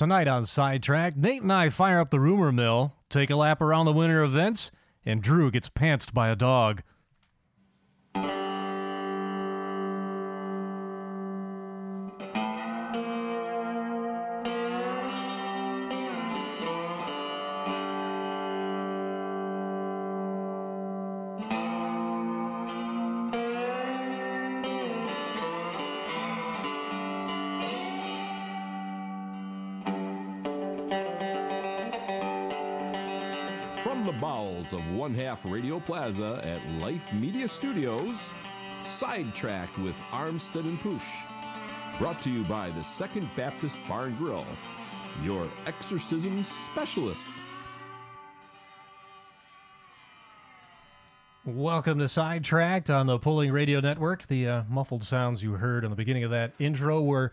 Tonight on Sidetrack, Nate and I fire up the rumor mill, take a lap around the winter events, and Drew gets pantsed by a dog. Plaza at Life Media Studios, Sidetracked with Armstead and Poosh. Brought to you by the Second Baptist Bar and Grill, your exorcism specialist. Welcome to Sidetracked on the Pulling Radio Network. The uh, muffled sounds you heard in the beginning of that intro were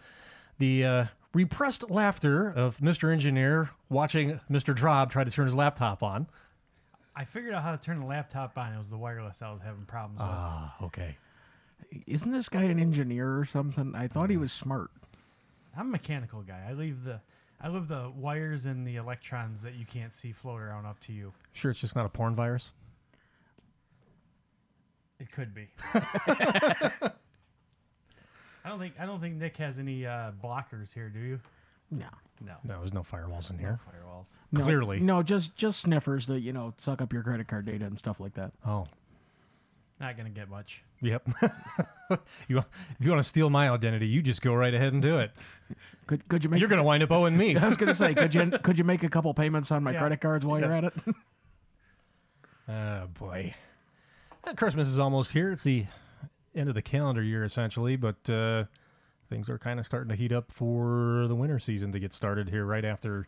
the uh, repressed laughter of Mr. Engineer watching Mr. Drob try to turn his laptop on. I figured out how to turn the laptop on. It was the wireless I was having problems with. Ah, okay. Isn't this guy an engineer or something? I thought he was smart. I'm a mechanical guy. I leave the I leave the wires and the electrons that you can't see float around up to you. Sure, it's just not a porn virus. It could be. I don't think I don't think Nick has any uh, blockers here. Do you? No. No. No, there's no firewalls in here. Firewalls. No, Clearly. No, just just sniffers to, you know, suck up your credit card data and stuff like that. Oh, Not gonna get much. yep. you, if you want to steal my identity, you just go right ahead and do it. Could could you make You're going to wind up owing me. I was gonna say, could you could you make a couple payments on my Yeah. credit cards while you're at it? Oh boy, Uh, Christmas is almost here. It's the end of the calendar year essentially, but uh, things are kind of starting to heat up for the winter season to get started here right after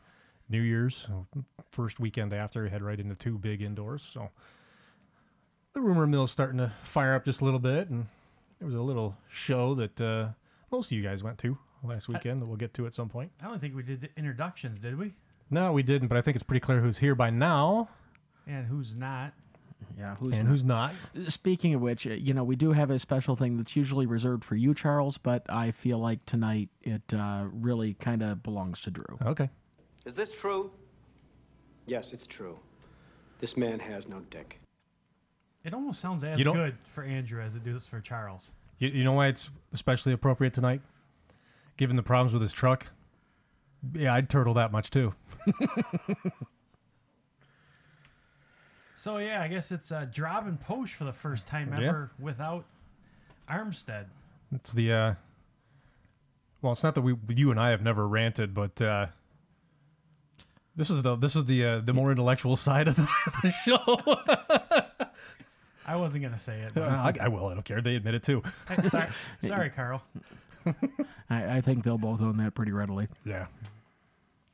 New Year's. First weekend after, we head right into two big indoors. So the rumor mill is starting to fire up just a little bit, and there was a little show that uh, most of you guys went to last weekend that we'll get to at some point. I don't think we did the introductions, did we? No, we didn't, but I think it's pretty clear who's here by now And who's not? Yeah. Who's and who's not. Speaking of which, uh, you know, we do have a special thing that's usually reserved for you, Charles, but I feel like tonight it uh, really kind of belongs to Drew. Okay. Is this true? Yes, it's true. This man has no dick. It almost sounds as You good for Andrew as it does for Charles. You, you know why it's especially appropriate tonight? Given the problems with his truck. Yeah, I'd turtle that much too. So yeah, I guess it's uh, Drob and Posh for the first time Yeah. ever without Armstead. It's the uh well, it's not that we you and I have never ranted, but uh this is the this is the uh, the more intellectual side of the, the show. I wasn't gonna say it. But I, I will. I don't care. They admit it too. Hey, sorry, sorry, Carl. I, I think they'll both own that pretty readily. Yeah.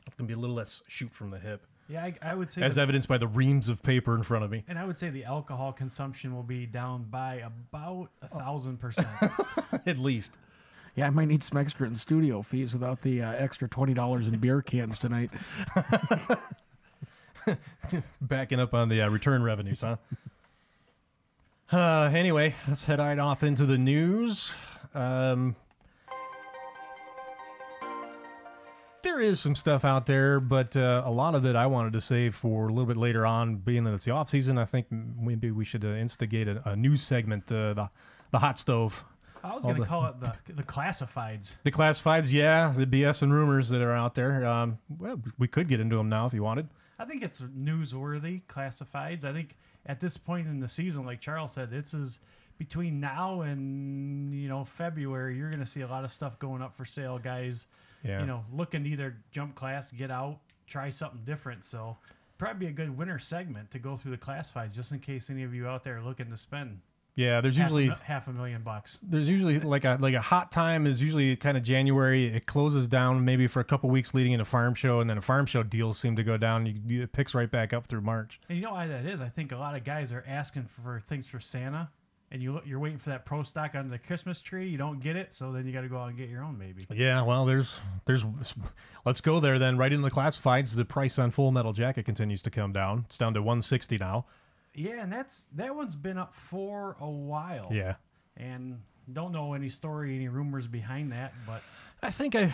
It's gonna be a little less shoot from the hip, Yeah, I, I would say, as the- evidenced by the reams of paper in front of me. and I would say the alcohol consumption will be down by about a thousand percent. At least. Yeah, I might need some extra in studio fees without the uh, extra twenty dollars in beer cans tonight. Backing up on the uh, return revenues, huh? Uh, anyway, let's head right off into the news. Um, there is some stuff out there, but uh, a lot of it I wanted to save for a little bit later on, being that it's the off season. I think maybe we should uh, instigate a, a news segment, uh, the the hot stove. I was gonna call it the the classifieds. The classifieds, yeah, the BS and rumors that are out there. Um, well, we could get into them now if you wanted. I think it's newsworthy classifieds. I think at this point in the season, like Charles said, this is between now and you know February. You're gonna see a lot of stuff going up for sale, guys. Yeah. You know, looking to either jump class, get out, try something different. So probably be a good winter segment to go through the classifieds, just in case any of you out there are looking to spend Yeah, there's half, usually a, half a million bucks. there's usually like a like a hot time is usually kind of January. It closes down maybe for a couple weeks leading into farm show, and then a farm show deals seem to go down. You, you- it picks right back up through March. And you know why that is? I think a lot of guys are asking for things for Santa, and you look, you're waiting for that pro stock under the Christmas tree. You don't get it, so then you got to go out and get your own, maybe. Yeah, well, there's there's let's go there then. Right into the classifieds, the price on Full Metal Jacket continues to come down. It's down to 160 now. Yeah, and that's that one's been up for a while. Yeah. and don't know any story, any rumors behind that, but I think I,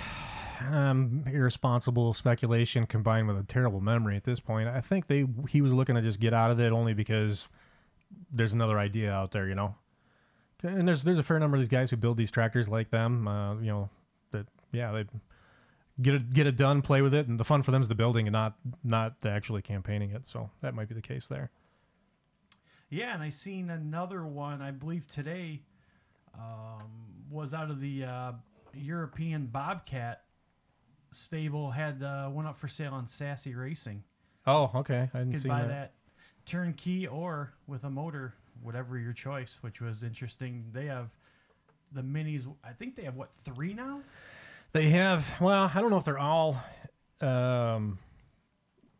um, irresponsible speculation combined with a terrible memory at this point. I think they he was looking to just get out of it only because there's another idea out there, you know. And there's there's a fair number of these guys who build these tractors like them, uh, you know, that yeah they get it get it done, play with it, and the fun for them is the building and not not the actually campaigning it. So that might be the case there. Yeah, and I seen another one. I believe today um, was out of the uh, European Bobcat stable. Had uh, one up for sale on Sassy Racing. Oh, okay, I didn't see that. that. Turnkey or with a motor, whatever your choice, which was interesting. They have the minis. I think they have what three now. They have. Well, I don't know if they're all um,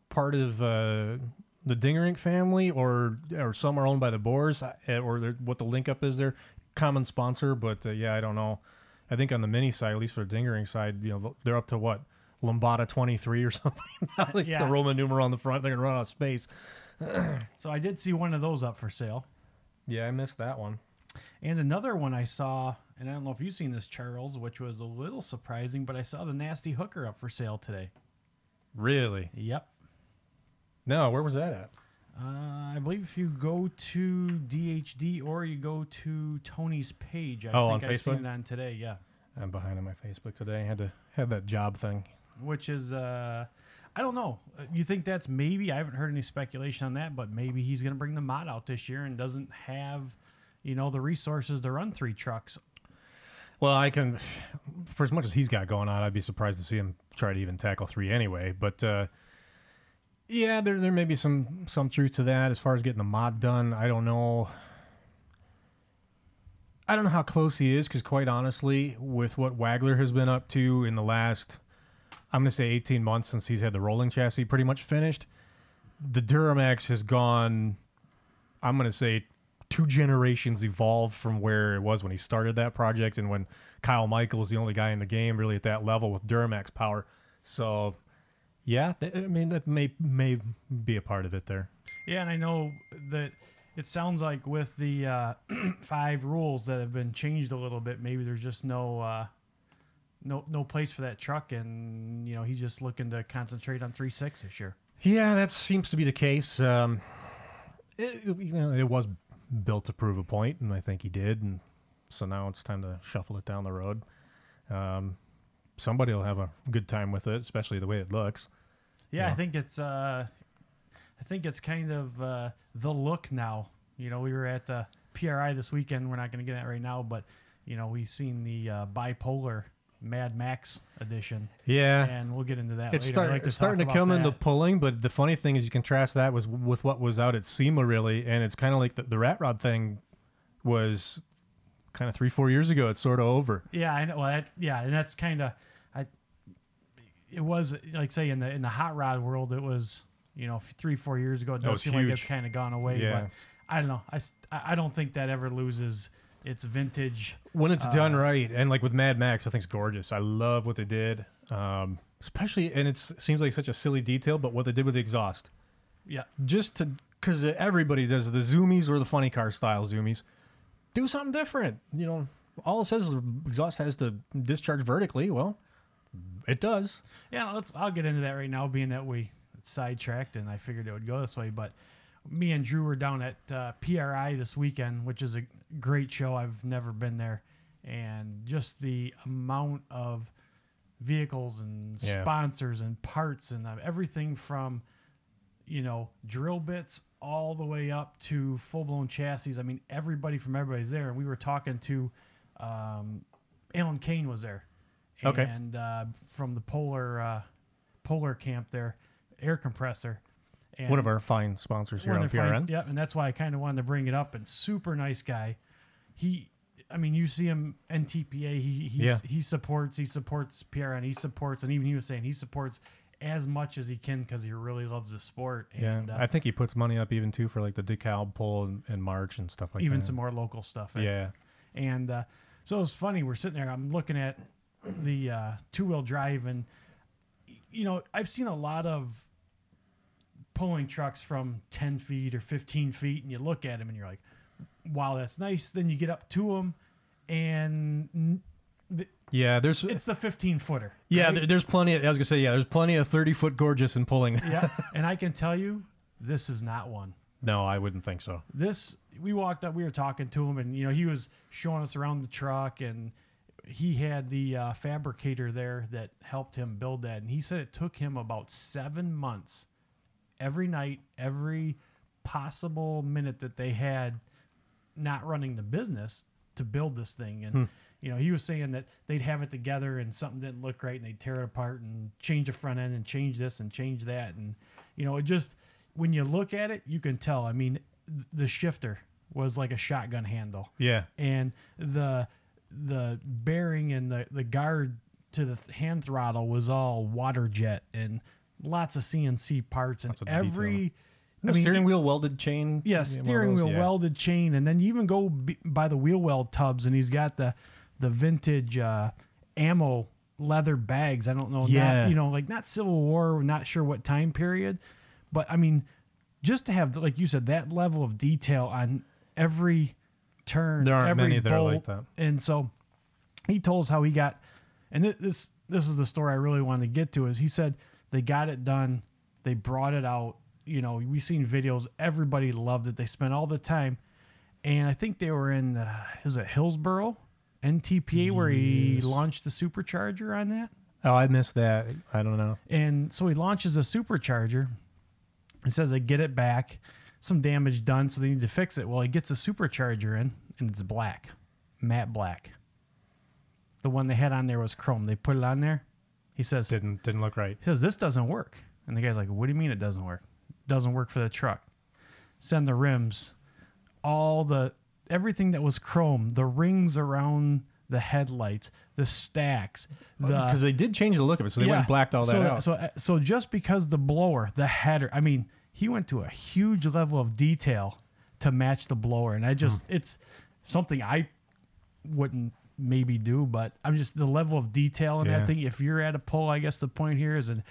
part of uh, the Dingerink family or or some are owned by the Boers uh, or what the link up is their common sponsor. But uh, yeah, I don't know. I think on the mini side, at least for the Dingerink side, you know, they're up to what Lombada 23 or something. like Yeah. the Roman numeral on the front, they're gonna run out of space. So I did see one of those up for sale. Yeah, I missed that one. And another one I saw, and I don't know if you've seen this, Charles, which was a little surprising, but I saw the Nasty Hooker up for sale today. Really? Yep. No, where was that at? Uh, I believe if you go to DHD or you go to Tony's page, I Oh, on think I seen it on today. Yeah, I'm behind on my Facebook today. I had to have that job thing. which is uh, I don't know. Uh, You think that's maybe? I haven't heard any speculation on that, but maybe he's going to bring the mod out this year and doesn't have, you know, the resources to run three trucks. Well, I can, for as much as he's got going on, I'd be surprised to see him try to even tackle three anyway. But uh, yeah, there there may be some some truth to that as far as getting the mod done. I don't know. I don't know how close he is because, quite honestly, with what Wagler has been up to in the last, I'm going to say 18 months since he's had the rolling chassis pretty much finished, the Duramax has gone, I'm going to say, two generations evolved from where it was when he started that project and when Kyle Michael was the only guy in the game really at that level with Duramax power. So, yeah, I mean that may may be a part of it there. Yeah, and I know that it sounds like with the uh, five rules that have been changed a little bit, maybe there's just no uh, no no place for that truck, and you know he's just looking to concentrate on three six this year. Yeah, that seems to be the case. Um, it, you know, it was built to prove a point, and I think he did. And so now it's time to shuffle it down the road. Um, somebody will have a good time with it, especially the way it looks. Yeah, I think it's uh, I think it's kind of uh, the look now. You know, we were at uh, PRI this weekend. We're not going to get that right now, but you know, we've seen the uh, bipolar Mad Max edition, Yeah, and we'll get into that. it's, later. start, like it's talk starting to come into pulling, but the funny thing is you contrast that with with what was out at SEMA really, and it's kind of like the, the rat rod thing was kind of three four years ago. It's sort of over. Yeah, I know. Well, that, yeah, and that's kind of, I. It was like say in the in the hot rod world, it was you know three four years ago. It oh, does was seem like it's kind of gone away. Yeah. But I don't know. I I don't think that ever loses its vintage. when it's done Uh, right and like with mad max i think it's gorgeous i love what they did um especially and it seems like such a silly detail but what they did with the exhaust Yeah, just to because everybody does the zoomies or the funny car style zoomies do something different you know all it says is exhaust has to discharge vertically well it does yeah. Let's. I'll get into that right now, being that we sidetracked, and I figured it would go this way. But me and Drew were down at uh, PRI this weekend, which is a great show. I've never been there, and just the amount of vehicles and Yeah. sponsors and parts and uh, everything from you know drill bits all the way up to full blown chassis. I mean, everybody from everybody's there, and we were talking to um, Alan Kane was there, Okay. and uh, from the Polar uh, Polar camp there, air compressor. And one of our fine sponsors here on fine- prn Yep, and that's why I kind of wanted to bring it up. And super nice guy. He, I mean, you see him NTPA. He he's, Yeah. he supports. He supports PRN. He supports, and even he was saying he supports as much as he can because he really loves the sport. yeah And uh, i think he puts money up even too for like the decal pull and, and march and stuff like even that Even some more local stuff. eh? yeah And uh, so it was funny. We're sitting there. I'm looking at the uh, two wheel drive, and you know, I've seen a lot of pulling trucks from 10 feet or 15 feet, and you look at them and you're like, "Wow, that's nice." Then you get up to them, and Yeah, there's It's the 15 footer. yeah, right? there, there's plenty. Of, I was gonna say yeah, there's plenty of 30 foot gorgeous and pulling. yeah. And I can tell you, this is not one. no, I wouldn't think so. this we walked up we were talking to him and you know he was showing us around the truck and he had the uh, fabricator there that helped him build that and he said it took him about seven months every night every possible minute that they had not running the business to build this thing. And hmm. you know he was saying that they'd have it together and something didn't look right and they'd tear it apart and change the front end and change this and change that. And you know it just when you look at it you can tell. I mean the shifter was like a shotgun handle. Yeah, and the the bearing and the the guard to the hand throttle was all water jet and lots of cnc parts and Lots of detail. every the steering wheel welded chain. yeah, steering those, wheel yeah. welded chain, and then you even go b- by the wheel weld tubs, and he's got the the vintage uh, ammo leather bags. I don't know, Yeah. not, you know, like not Civil War, not sure what time period, but I mean, just to have like you said that level of detail on every turn, There aren't every many that are bolt, like that. and so he told us how he got, and this this is the story I really wanted to get to. Is he said they got it done, they brought it out. You know, we've seen videos. Everybody loved it. They spent all the time, and I think they were in uh, is it Hillsboro, NTPA, where he launched the supercharger on that. Oh, I missed that. I don't know. And so he launches a supercharger. He says they get it back, some damage done, so they need to fix it. Well, he gets a supercharger in, and it's black, matte black. The one they had on there was chrome. They put it on there. He says, Didn't didn't look right. he says this doesn't work, and the guy's like, "What do you mean it doesn't work? Doesn't work for the truck." Send the rims, all the everything that was chrome, the rings around the headlights, the stacks, the Because they did change the look of it, so they went and blacked all that so, out. So, uh, so just because the blower, the header, I mean, he went to a huge level of detail to match the blower, and I just, Hmm. it's something I wouldn't maybe do, but I'm just the level of detail in Yeah. that thing. If you're at a pull, I guess the point here is, and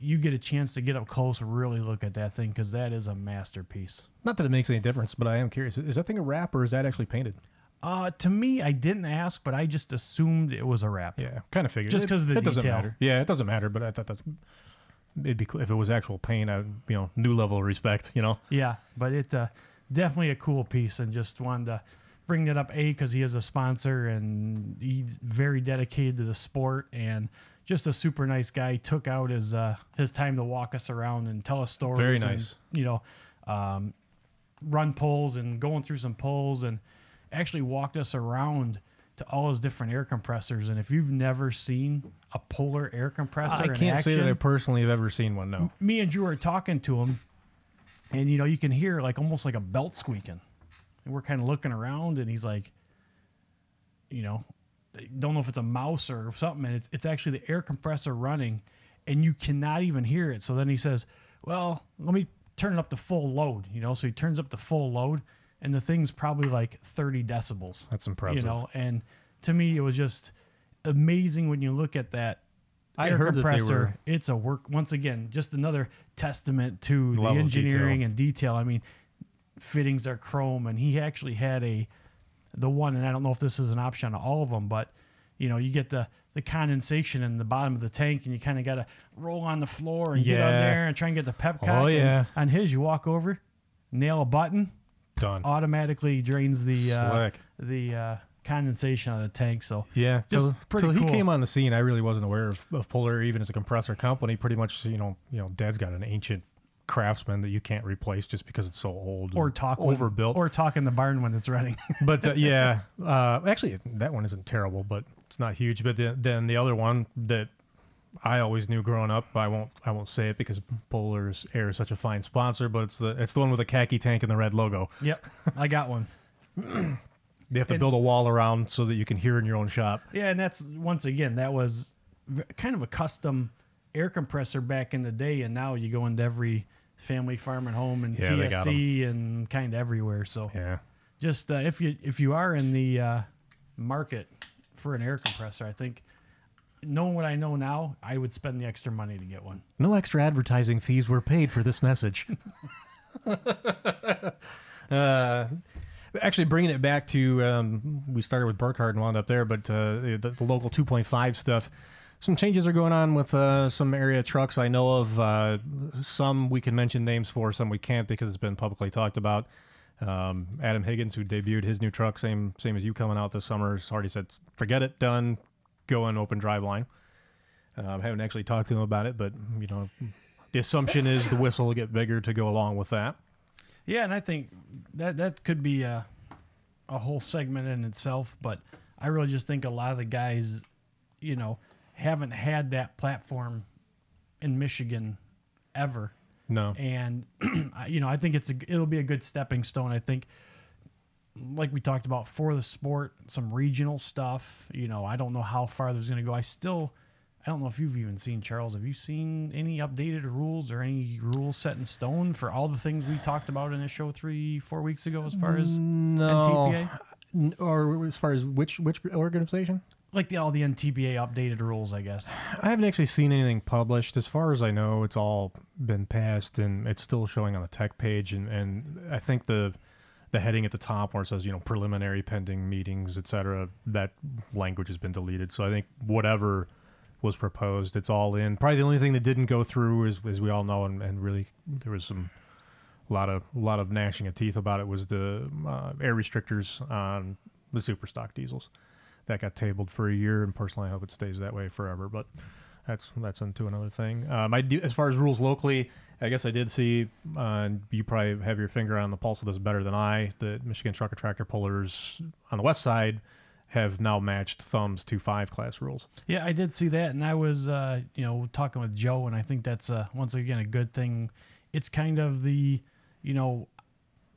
you get a chance to get up close, and really look at that thing because that is a masterpiece. Not that it makes any difference, but I am curious. Is that thing a wrap or is that actually painted? Uh, to me, I didn't ask, but I just assumed it was a wrap. Yeah, kind of figured. Just 'cause the it doesn't detail. matter. Yeah, it doesn't matter. But I thought that's it'd be cool if it was actual paint. I you know new level of respect. You know. Yeah, but it uh, definitely a cool piece, and just wanted to bring that up. A because he is a sponsor and he's very dedicated to the sport, and just a super nice guy. He took out his uh, his time to walk us around and tell us stories. Very and, nice. you know, um, run pulls and going through some pulls, and actually walked us around to all his different air compressors. And if you've never seen a Polar air compressor, I can't say that I personally have ever seen one. No. me and Drew are talking to him, and you know you can hear like almost like a belt squeaking, and we're kind of looking around, and he's like, you know, don't know if it's a mouse or something, and it's it's actually the air compressor running, and you cannot even hear it. So then he says, "Well, let me turn it up to full load," you know. So he turns up to full load, and the thing's probably like thirty decibels That's impressive. you know and to me it was just amazing when you look at that I air heard that compressor were- it's a work once again just another testament to the Level of engineering detail. and detail i mean fittings are chrome and he actually had a the one and i don't know if this is an option on all of them but you know you get the the condensation in the bottom of the tank and you kind of got to roll on the floor and get on there and try and get the petcock Oh, yeah. on his you walk over nail a button Done. automatically drains the uh, the uh, condensation out of the tank. So Yeah, Just till, pretty till he came on the scene, I really wasn't aware of, of Polar even as a compressor company. Pretty much, you know, you know, Dad's got an ancient craftsman that you can't replace just because it's so old or talk when- overbuilt. or talk in the barn when it's running. but uh, yeah, uh, actually, that one isn't terrible, but it's not huge. But then, then the other one that I always knew growing up, I won't I won't say it because Polar's Air is such a fine sponsor, but it's the it's the one with the khaki tank and the red logo. yep, I got one. They have to And- build a wall around so that you can hear in your own shop. Yeah, and that's once again that was kind of a custom air compressor back in the day, and now you go into every family farm and home and Yeah, they got TSC and kind of everywhere. So Yeah. just uh, if you if you are in the uh, market for an air compressor, I think knowing what I know now, I would spend the extra money to get one. No extra advertising fees were paid for this message. uh, Actually, bringing it back to um, we started with Burkhardt and wound up there, but uh, the, the local 2.5 stuff. Some changes are going on with uh, some area trucks. I know of uh, some we can mention names for, some we can't because it's been publicly talked about. Um, Adam Higgins, who debuted his new truck, same same as you coming out this summer, has already said, "Forget it, done, go in open drive line." Um, haven't actually talked to him about it, but you know, the assumption is the whistle will get bigger to go along with that. Yeah, and I think that that could be a a whole segment in itself, but I really just think a lot of the guys, you know, haven't had that platform in Michigan ever. No, And you know, I think it's a it'll be a good stepping stone. I think like we talked about for the sport, some regional stuff, you know, I don't know how far there's going to go. I still I don't know if you've even seen Charles. Have you seen any updated rules or any rules set in stone for all the things we talked about in the show three, four weeks ago as far as no, NTPA? Or as far as which which organization? Like the, all the NTPA updated rules, I guess. I haven't actually seen anything published. As far as I know, it's all been passed and it's still showing on the tech page. And, and I think the the heading at the top where it says you know preliminary pending meetings, etc. That language has been deleted. So I think whatever was proposed, it's all in. Probably the only thing that didn't go through is, as we all know, and, and really there was some a lot of a lot of gnashing of teeth about it was the uh, air restrictors on the super stock diesels that got tabled for a year, and personally, I hope it stays that way forever. But that's that's into another thing. Um, I do as far as rules locally. I guess I did see. Uh, you probably have your finger on the pulse of this better than I. The Michigan Trucker Tractor Pullers on the west side have now matched thumbs to five class rules. Yeah, I did see that, and I was, uh, you know, talking with Joe, and I think that's uh, once again a good thing. It's kind of the, you know,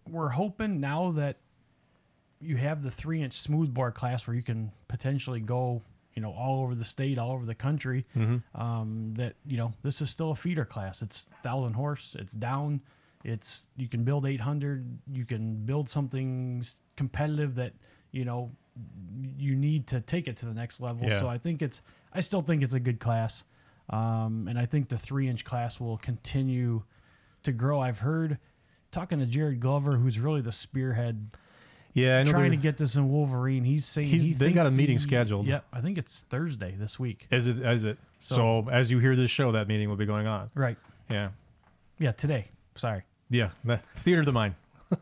we're hoping now that you have the three-inch smooth smoothbore class where you can potentially go, you know, all over the state, all over the country. Um, that you know, this is still a feeder class. It's thousand horse. It's down. It's you can build 800. You can build something competitive that you know you need to take it to the next level. Yeah. So I think it's I still think it's a good class, um, and I think the three inch class will continue to grow. I've heard talking to Jared Glover, who's really the spearhead Yeah, I know trying to get this in Wolverine. He's saying He's- he they got a meeting he- scheduled. Yep, I think it's Thursday this week. Is it? Is it? So, So- as you hear this show, that meeting will be going on. Right. Yeah, Yeah, today. Sorry. yeah. Theater of the mind.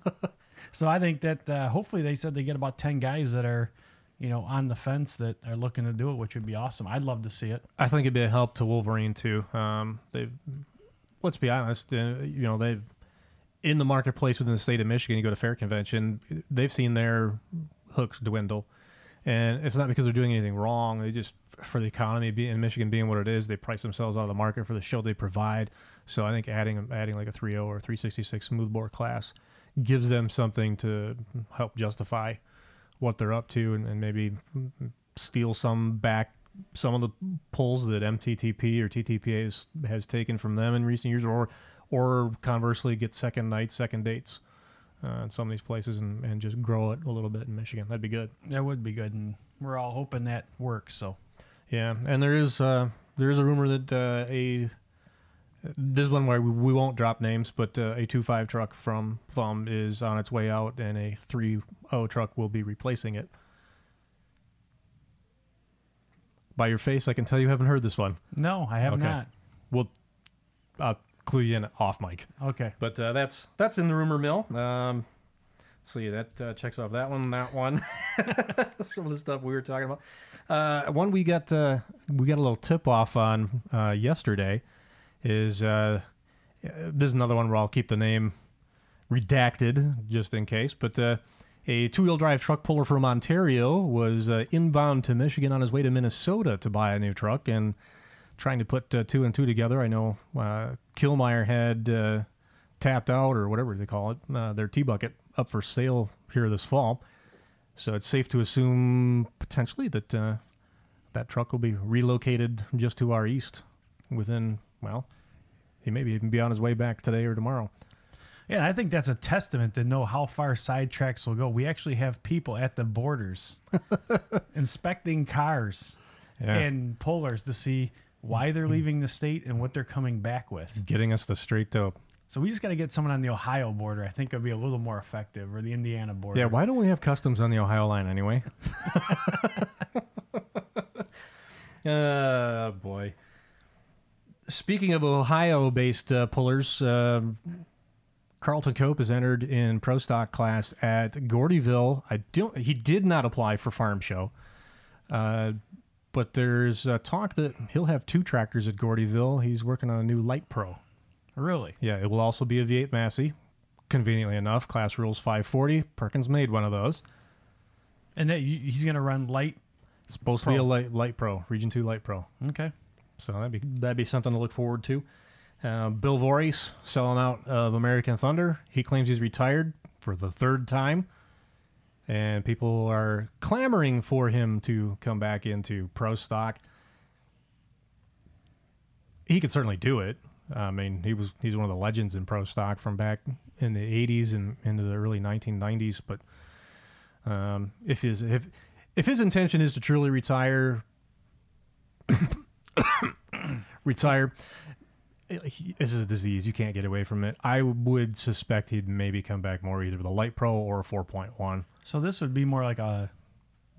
So I think that uh, hopefully they said they get about ten guys that are, you know, on the fence that are looking to do it, which would be awesome. I'd love to see it. I think it'd be a help to Wolverine too. Um, they, let's be honest, uh, you know they, in the marketplace within the state of Michigan, you go to fair convention, they've seen their hooks dwindle, and it's not because they're doing anything wrong. They just for the economy in Michigan being what it is, they price themselves out of the market for the show they provide. So I think adding adding like a 3.0 or 366 smoothbore class gives them something to help justify what they're up to and, and maybe steal some back some of the pulls that MTTP or TTPA has, has taken from them in recent years, or or conversely get second nights, second dates uh, in some of these places, and, and just grow it a little bit in Michigan. That'd be good. That would be good, and we're all hoping that works. So Yeah, and there is uh, there is a rumor that uh, a this is one where we, we won't drop names, but uh, a two five truck from Thumb is on its way out, and a three O truck will be replacing it. By your face, I can tell you haven't heard this one. no, I have Okay. not. We'll I'll clue you in off mic. Okay. But uh, that's that's in the rumor mill. Um, see, that uh, checks off that one, that one. Some of the stuff we were talking about. Uh, one we got uh, we got a little tip off on uh, yesterday is uh, this is another one where I'll keep the name redacted just in case. But uh, a two wheel drive truck puller from Ontario was uh, inbound to Michigan on his way to Minnesota to buy a new truck and trying to put uh, two and two together. I know uh, Killmeyer had uh, tapped out or whatever they call it, uh, their tea bucket up for sale here this fall. So it's safe to assume potentially that uh, that truck will be relocated just to our east within, well, he may even be on his way back today or tomorrow. Yeah, I think that's a testament to know how far sidetracks will go. We actually have people at the borders inspecting cars Yeah. and pullers to see why they're leaving the state and what they're coming back with. Getting us the straight dope. So we just got to get someone on the Ohio border. I think it'll be a little more effective, or the Indiana border. Yeah, why don't we have customs on the Ohio line anyway? uh, boy. Speaking of Ohio-based uh, pullers, uh, Carlton Cope has entered in pro stock class at Gordyville. I don't. He did not apply for Farm Show, uh, but there's uh, talk that he'll have two tractors at Gordyville. He's working on a new Light Pro. Really? Yeah, it will also be a V8 Massey. Conveniently enough, class rules 540. Perkins made one of those. And that, he's going to run light. It's supposed to be a light light pro, Region Two Light Pro. Okay. So that'd be that'd be something to look forward to. Uh, Bill Voorhees selling out of American Thunder. He claims he's retired for the third time, and people are clamoring for him to come back into pro stock. He could certainly do it. I mean, he was he's one of the legends in pro stock from back in the '80s and into the early 1990s. But um, if his if if his intention is to truly retire, retire. This is a disease. You can't get away from it. I would suspect he'd maybe come back more either with a light pro or a 4.1. So this would be more like a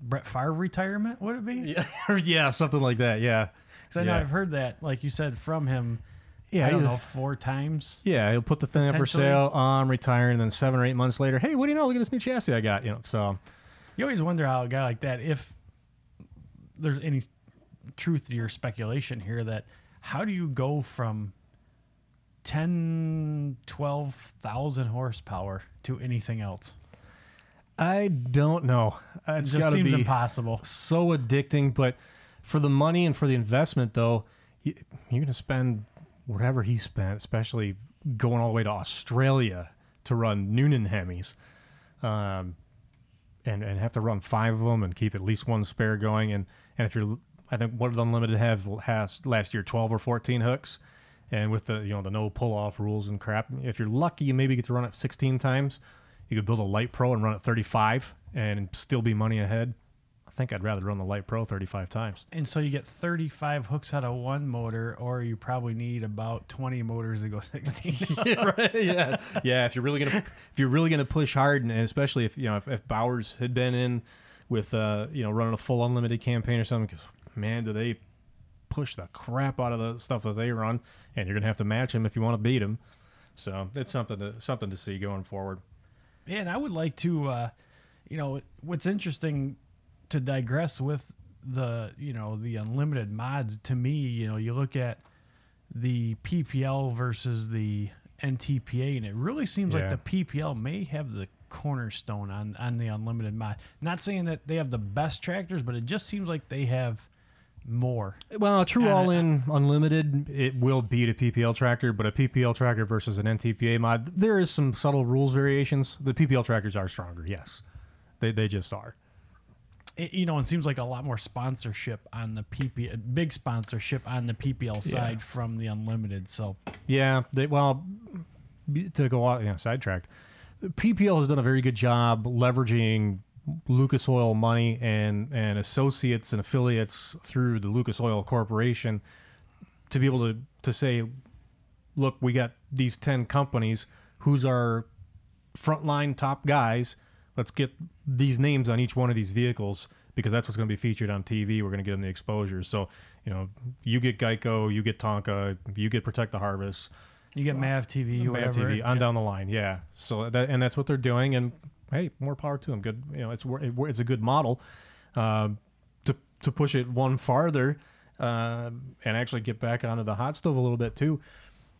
Brett Favre retirement, would it be? Yeah, yeah, something like that. Yeah, Because I know Yeah. I've heard that, like you said, from him. yeah, I don't know, four times. Yeah, he'll put the thing up for sale. I'm retiring, and then seven or eight months later, hey, what do you know? Look at this new chassis I got. You know, so You always wonder how a guy like that, if there's any truth to your speculation here, that how do you go from 10, 12,000 horsepower to anything else? I don't know. Uh, It It's just seems be impossible. so addicting. But for the money and for the investment, though, you, you're going to spend whatever he spent, especially going all the way to Australia to run Noonan Hemis, um, and and have to run five of them and keep at least one spare going. And and if you're, I think what did Unlimited have has last year, twelve or fourteen hooks. And with the you know the no pull off rules and crap, if you're lucky, you maybe get to run it 16 times. You could build a light pro and run it 35 and still be money ahead. I think I'd rather run the light pro 35 times. And so you get 35 hooks out of one motor, or you probably need about 20 motors to go 16. yeah, right. Yeah, yeah. If you're really gonna, if you're really gonna push hard, and especially if you know if, if Bowers had been in with uh you know running a full unlimited campaign or something, 'cause, man, do they push the crap out of the stuff that they run, and you're gonna have to match them if you want to beat them. So it's something to something to see going forward. Yeah, and I would like to, uh, you know, what's interesting to digress with the, you know, the unlimited mods. To me, you know, you look at the PPL versus the NTPA, and it really seems Yeah. like the PPL may have the cornerstone on on the unlimited mod. Not saying that they have the best tractors, but it just seems like they have more. Well, a true all-in unlimited, it will beat a PPL tractor, but a PPL tractor versus an NTPA mod, there is some subtle rules variations. The PPL tractors are stronger, yes, they they just are. It, you know, it seems like a lot more sponsorship on the PP, big sponsorship on the PPL side from the unlimited. So Yeah, they well to go off, yeah, sidetracked. PPL has done a very good job leveraging Lucas Oil money and and associates and affiliates through the Lucas Oil Corporation to be able to to say, look, we got these ten companies. Who's our frontline top guys? Let's get these names on each one of these vehicles because that's what's going to be featured on TV. We're going to get them the exposure. So, you know, you get Geico, you get Tonka, you get Protect the Harvest. You get Mav TV, Mav whatever. TV on Yeah. down the line. Yeah. So that and that's what they're doing. And hey, more power to them. Good. You know, it's it it's a good model. Um, to to push it one farther, um, and actually get back onto the hot stove a little bit too,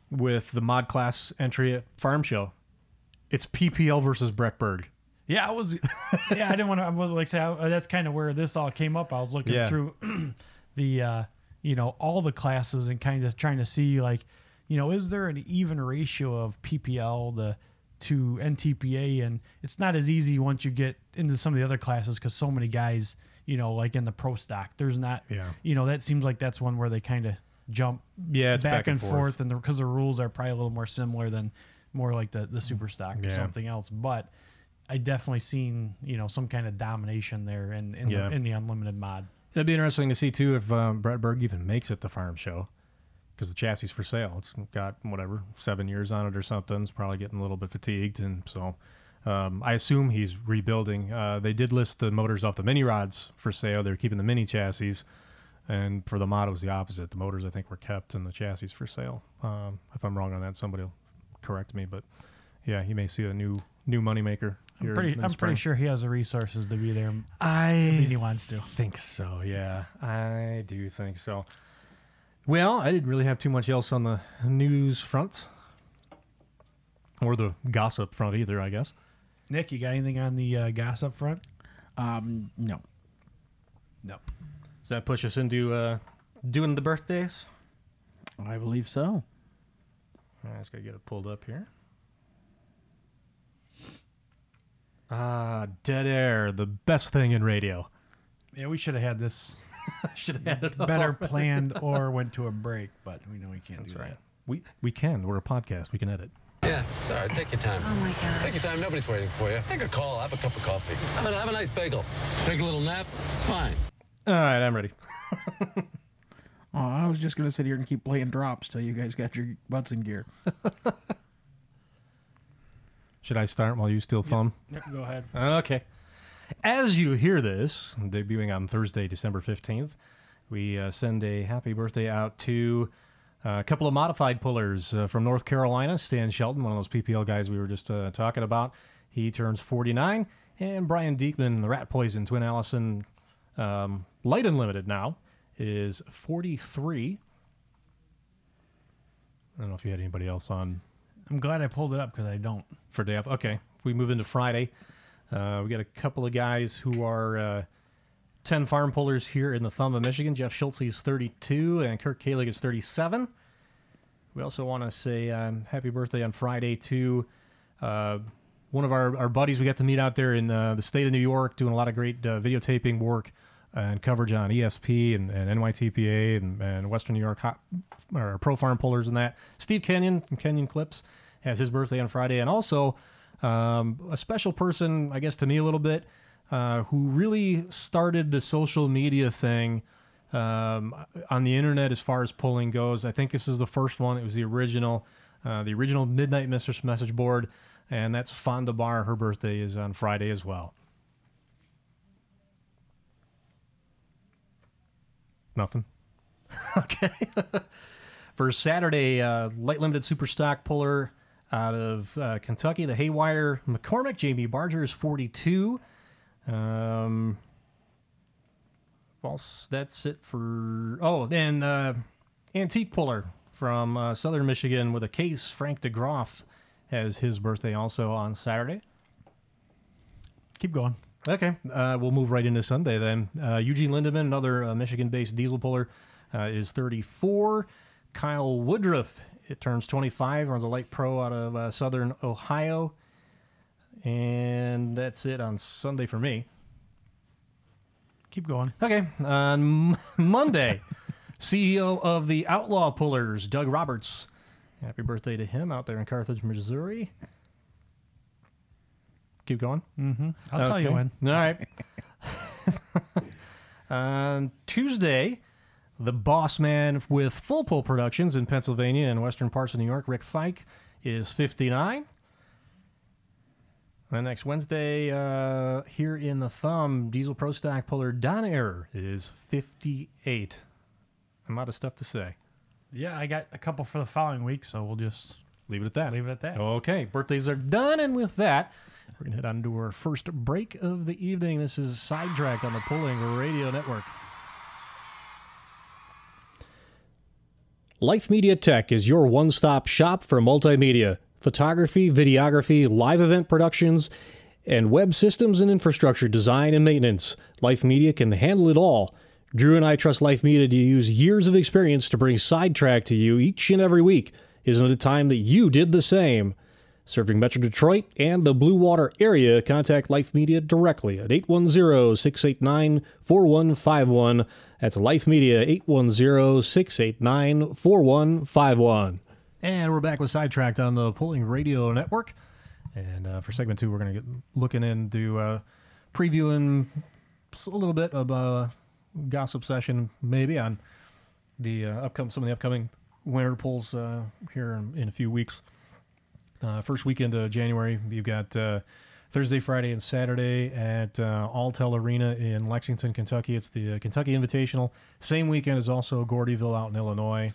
with the mod class entry at Farm Show. It's PPL versus Brett Berg. Yeah, I was. Yeah, I didn't want to. I was like, say I- that's kind of where this all came up. I was looking Yeah. through the, uh, you know, all the classes and kind of trying to see like, you know, is there an even ratio of PPL the to NTPA? And it's not as easy once you get into some of the other classes because so many guys, you know, like in the pro stock, there's not. Yeah. You know, that seems like that's one where they kind of jump Yeah, it's back, and forth, and because the rules are probably a little more similar than more like the the super stock or Yeah. something else. But I definitely seen you know some kind of domination there in in, Yeah. the, in the unlimited mod. It'd be interesting to see too if um, Brett Berg even makes it to Farm Show, because the chassis is for sale. It's got whatever seven years on it or something. It's probably getting a little bit fatigued, and so um, I assume he's rebuilding. Uh, they did list the motors off the mini rods for sale. They're keeping the mini chassis, and for the mod it was the opposite. The motors I think were kept, and the chassis for sale. Um, if I'm wrong on that, somebody will correct me. But yeah, you may see a new new moneymaker. I'm pretty. I'm pretty sure he has the resources to be there I if he wants to. think so. Yeah, I do think so. Well, I didn't really have too much else on the news front or the gossip front either. I guess. Nick, you got anything on the uh, gossip front? Um, no. No. Does that push us into uh, doing the birthdays? I believe so. I just gotta get it pulled up here. Ah, dead air, the best thing in radio. Yeah, we should have had this Should have had it better already. planned or went to a break, but we know we can't That's do right. that. We we can. We're a podcast. We can edit. Yeah, sorry. Take your time. Oh my God. Take your time. Nobody's waiting for you. Take a call. Have a cup of coffee. Have a, have a nice bagel. Take a little nap. It's fine. All right, I'm ready. Oh, I was just gonna sit here and keep playing drops till you guys got your butts in gear. Should I start while you still thumb? Yep, go ahead. Okay. As you hear this, debuting on Thursday, December 15th, we uh, send a happy birthday out to uh, a couple of modified pullers uh, from North Carolina. Stan Shelton, one of those PPL guys we were just uh, talking about, he turns 49. And Brian Diekman, the Rat Poison, Twin Allison, um, Light Unlimited now, is 43. I don't know if you had anybody else on I'm glad I pulled it up because I don't. for Dave. Okay, we move into Friday. Uh, we got a couple of guys who are uh, 10 farm pullers here in the thumb of Michigan. Jeff Schultze is 32, and Kirk Kalig is 37. We also want to say um, happy birthday on Friday to uh, one of our, our buddies we got to meet out there in uh, the state of New York, doing a lot of great uh, videotaping work and coverage on ESP and, and NYTPA and, and Western New York hot, or Pro Farm Pullers and that. Steve Kenyon from Kenyon Clips has his birthday on Friday, and also um, a special person, I guess, to me a little bit, uh, who really started the social media thing um, on the internet as far as polling goes. I think this is the first one. It was the original, uh, the original Midnight Mistress message board, and that's Fonda Bar. Her birthday is on Friday as well. Nothing. okay. For Saturday, uh, light limited super stock puller out of uh, Kentucky, the Haywire McCormick. Jamie Barger is 42. Um, false. That's it for. Oh, and uh, antique puller from uh, Southern Michigan with a case. Frank DeGroff has his birthday also on Saturday. Keep going. Okay, uh, we'll move right into Sunday then. Uh, Eugene Lindemann, another uh, Michigan-based diesel puller, uh, is 34. Kyle Woodruff, it turns 25, runs a light pro out of uh, Southern Ohio, and that's it on Sunday for me. Keep going. Okay, on Monday, CEO of the Outlaw Pullers, Doug Roberts. Happy birthday to him out there in Carthage, Missouri. Keep going. Mm-hmm. I'll tell you when. All right. On Tuesday, the boss man with Full Pull Productions in Pennsylvania and western parts of New York, Rick Fike, is 59. And next Wednesday, uh, here in the thumb, Diesel Pro Stock puller Don Error is 58. I'm out of stuff to say. Yeah, I got a couple for the following week, so we'll just Leave it at that. leave it at that. Okay, birthdays are done, and with that, we're gonna head on to our first break of the evening. This is Sidetracked on the Pulling Radio Network. Life Media Tech is your one-stop shop for multimedia, photography, videography, live event productions, and web systems and infrastructure design and maintenance. Life Media can handle it all. Drew and I trust Life Media to use years of experience to bring Sidetrack to you each and every week. Isn't it time that you did the same? Serving Metro Detroit and the Blue Water area, contact Life Media directly at 810 689 4151. That's Life Media 810 689 4151. And we're back with Sidetracked on the Pulling Radio Network. And uh, for segment two, we're going to get looking into uh, previewing a little bit of a gossip session, maybe on the uh, upcoming some of the upcoming winter pulls uh, here in, in a few weeks. Uh, first weekend of January, you've got uh, Thursday, Friday, and Saturday at uh, Alltech Arena in Lexington, Kentucky. It's the uh, Kentucky Invitational. Same weekend is also Gordyville out in Illinois.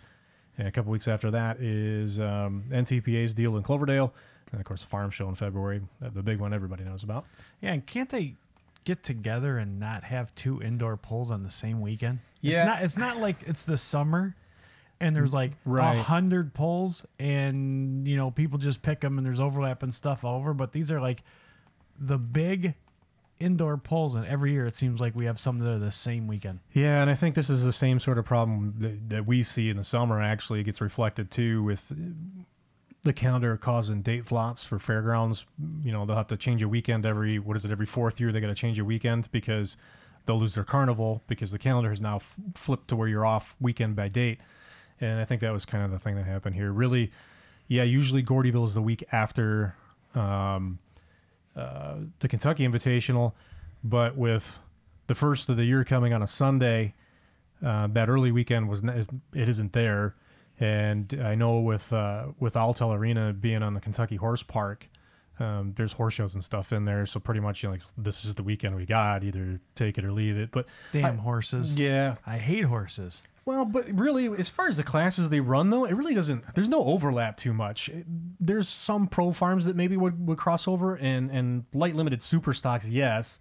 And a couple weeks after that is um, NTPA's deal in Cloverdale. And of course, the farm show in February, uh, the big one everybody knows about. Yeah, and can't they get together and not have two indoor pulls on the same weekend? Yeah. It's not it's not like it's the summer and there's like a Right. hundred pulls and you know people just pick them and there's overlap and stuff all over, but these are like the big indoor pulls and every year it seems like we have some that are the same weekend. Yeah, and I think this is the same sort of problem that, that we see in the summer. Actually, it gets reflected too with the calendar causing date flops for fairgrounds. You know, they'll have to change a weekend every what is it every fourth year? They got to change a weekend because they'll lose their carnival because the calendar has now f- flipped to where you're off weekend by date. And I think that was kind of the thing that happened here. Really, yeah. Usually Gordyville is the week after um, uh, the Kentucky Invitational, but with the first of the year coming on a Sunday, uh, that early weekend was it isn't there, and I know with uh, with Alltech Arena being on the Kentucky Horse Park, um, there's horse shows and stuff in there, so pretty much you know, like this is the weekend we got, either take it or leave it. But Damn horses. yeah, I hate horses. well, but really, as far as the classes they run, though, it really doesn't. There's no overlap too much. It- there's some pro farms that maybe would, would cross over, and and light limited super stocks, yes.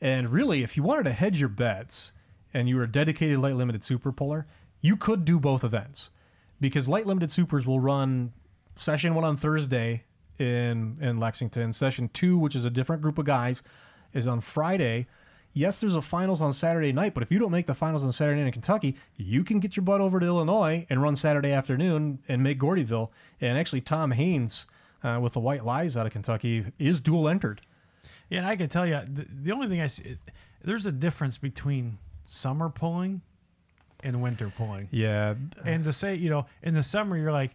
And really, if you wanted to hedge your bets, and you were a dedicated light limited super puller, you could do both events, because light limited supers will run session one on Thursday in in Lexington. Session two, which is a different group of guys, is on Friday. Yes, there's a finals on Saturday night, but if you don't make the finals on Saturday night in Kentucky, you can get your butt over to Illinois and run Saturday afternoon and make Gordyville. And actually, Tom Haynes uh, with the White Lies out of Kentucky is dual entered. Yeah, and I can tell you the, the only thing I see there's a difference between summer pulling and winter pulling. Yeah, And to say, you know, in the summer you're like,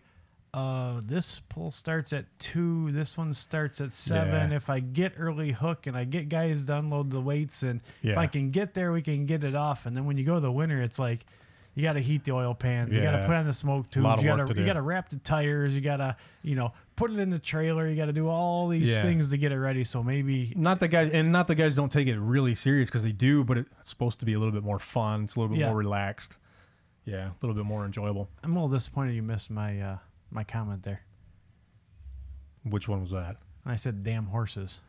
uh, this pull starts at two, this one starts at seven. Yeah. If I get early hook and I get guys to unload the weights and if I can get there, we can get it off. And then when you go to the winter, it's like you got to heat the oil pans, you got to put on the smoke tubes, you got to to you got to wrap the tires, you got to you know put it in the trailer, you got to do all these Yeah. things to get it ready. So maybe not the guys, and not the guys don't take it really serious because they do, but it's supposed to be a little bit more fun. It's a little bit Yeah. more relaxed. Yeah, a little bit more enjoyable. I'm a little disappointed you missed my uh, my comment there. Which one was that? I said damn horses.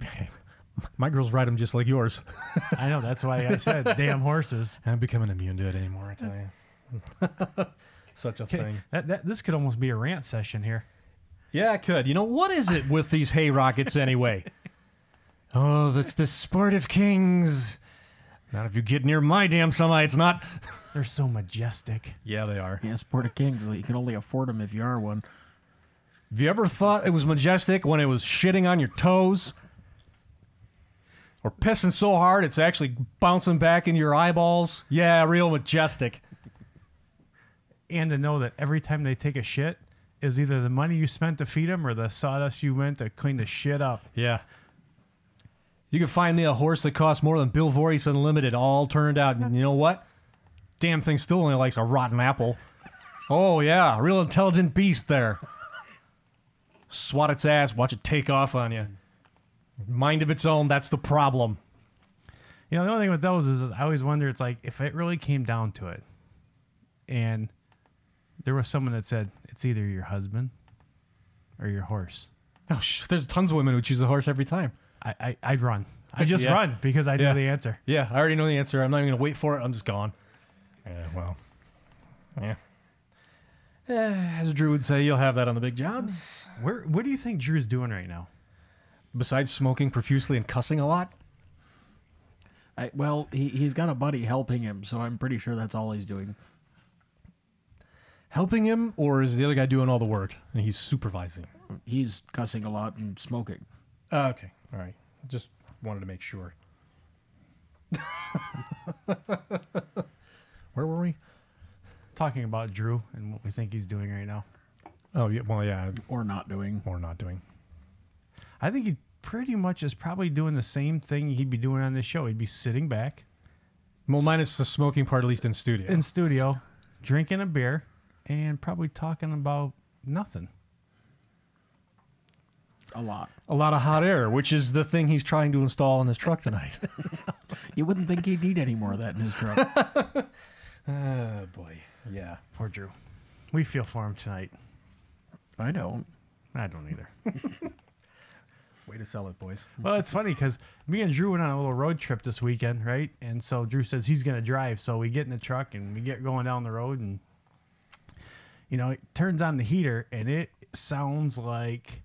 My girls ride them just like yours. I know that's why I said damn horses. I'm becoming immune to it anymore. I tell you, such a Okay, thing. that, that this could almost be a rant session here. Yeah, I could. You know, what is it with these hay rockets anyway? oh, that's the sport of kings. Not if you get near my damn semi, it's not. They're so majestic. Yeah, they are. Yeah, Sport of Kings. You can only afford them if you are one. Have you ever thought it was majestic when it was shitting on your toes? Or pissing so hard it's actually bouncing back into your eyeballs? Yeah, real majestic. And to know that every time they take a shit is either the money you spent to feed them or the sawdust you went to clean the shit up. Yeah. You can find me a horse that costs more than Bill Voorhees Unlimited, all turned out. And you know what? Damn thing still only likes a rotten apple. Oh, yeah. Real intelligent beast there. Swat its ass, watch it take off on you. Mind of its own, that's the problem. You know, the only thing with those is, is I always wonder it's like if it really came down to it and there was someone that said it's either your husband or your horse. Oh, sh- there's tons of women who choose a horse every time. I, I I'd run. I just Yeah. run because I know Yeah. the answer. Yeah, I already know the answer. I'm not even going to wait for it. I'm just gone. Yeah, well. Yeah. Eh, as Drew would say, you'll have that on the big jobs. Where what do you think Drew's doing right now? Besides smoking profusely and cussing a lot? I, well, he, he's got a buddy helping him, so I'm pretty sure that's all he's doing. Helping him, or is the other guy doing all the work and he's supervising? He's cussing a lot and smoking. Uh, okay, all right. Just wanted to make sure. Where were we? Talking about Drew and what we think he's doing right now. Oh, yeah. Well, yeah, Or not doing. or not doing. I think he pretty much is probably doing the same thing he'd be doing on this show. He'd be sitting back Well, minus the smoking part, at least in studio. in studio, drinking a beer, and probably talking about nothing. A lot. A lot of hot air, which is the thing he's trying to install in his truck tonight. You wouldn't think he'd need any more of that in his truck. oh boy. Yeah. Poor Drew. We feel for him tonight. I don't. I don't either. Way to sell it, boys. well, it's funny because me and Drew went on a little road trip this weekend, right? And so Drew says he's going to drive. So we get in the truck and we get going down the road, and you know, it turns on the heater, and it sounds like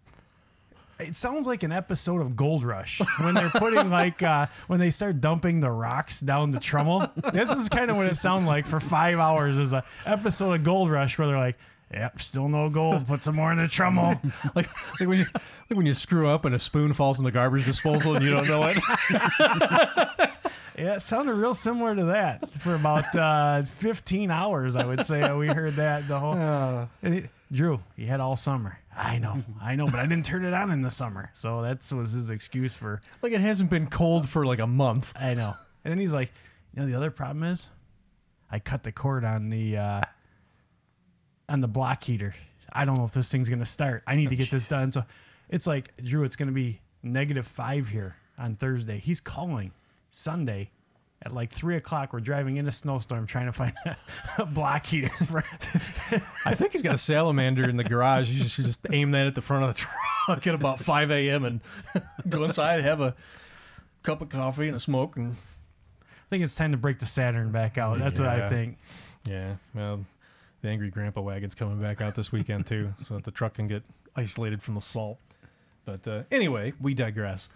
it sounds like an episode of Gold Rush when they're putting like uh, when they start dumping the rocks down the trommel. this is kind of what it sounded like for five hours. Is a episode of Gold Rush where they're like, "Yep, still no gold. Put some more in the trommel." like, like when you like when you screw up and a spoon falls in the garbage disposal and you don't know it. Yeah, it sounded real similar to that for about uh, 15 hours. I would say we heard that the whole. It- Drew, you had all summer. I know, I know, but I didn't turn it on in the summer, so that's was his excuse for. like it hasn't been cold for like a month. I know. And then he's like, you know, the other problem is, I cut the cord on the uh, on the block heater. I don't know if this thing's gonna start. I need to get this done. So it's like, Drew, it's gonna be negative five here on Thursday. He's calling Sunday at like three o'clock. We're driving in a snowstorm trying to find a, a block heater. For, I think he's got a salamander in the garage. You just, you just aim that at the front of the truck at about 5 a.m. and go inside, have a cup of coffee and a smoke. And I think it's time to break the Saturn back out. That's what I think. yeah, well, the angry grandpa wagon's coming back out this weekend too, so that the truck can get isolated from the salt. But uh, anyway, we digress.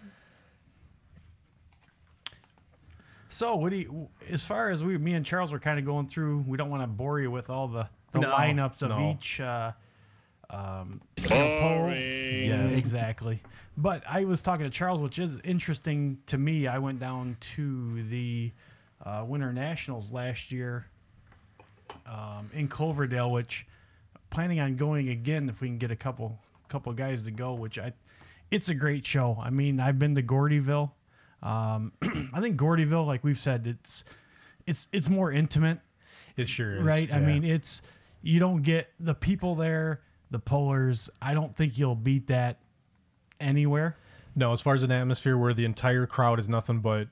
So, what do you, as far as we, me and Charles were kind of going through, we don't want to bore you with all the, the No, lineups of no. each. Uh, um, poll. Yes. exactly. But I was talking to Charles, which is interesting to me. I went down to the uh, Winter Nationals last year um, in Cloverdale, which planning on going again if we can get a couple couple guys to go. Which I, it's a great show. I mean, I've been to Gordyville. Um, I think Gordyville, like we've said, it's it's it's more intimate, It sure is. right? I mean, it's you don't get the people there, the pullers. I don't think you'll beat that anywhere. no, as far as an atmosphere where the entire crowd is nothing but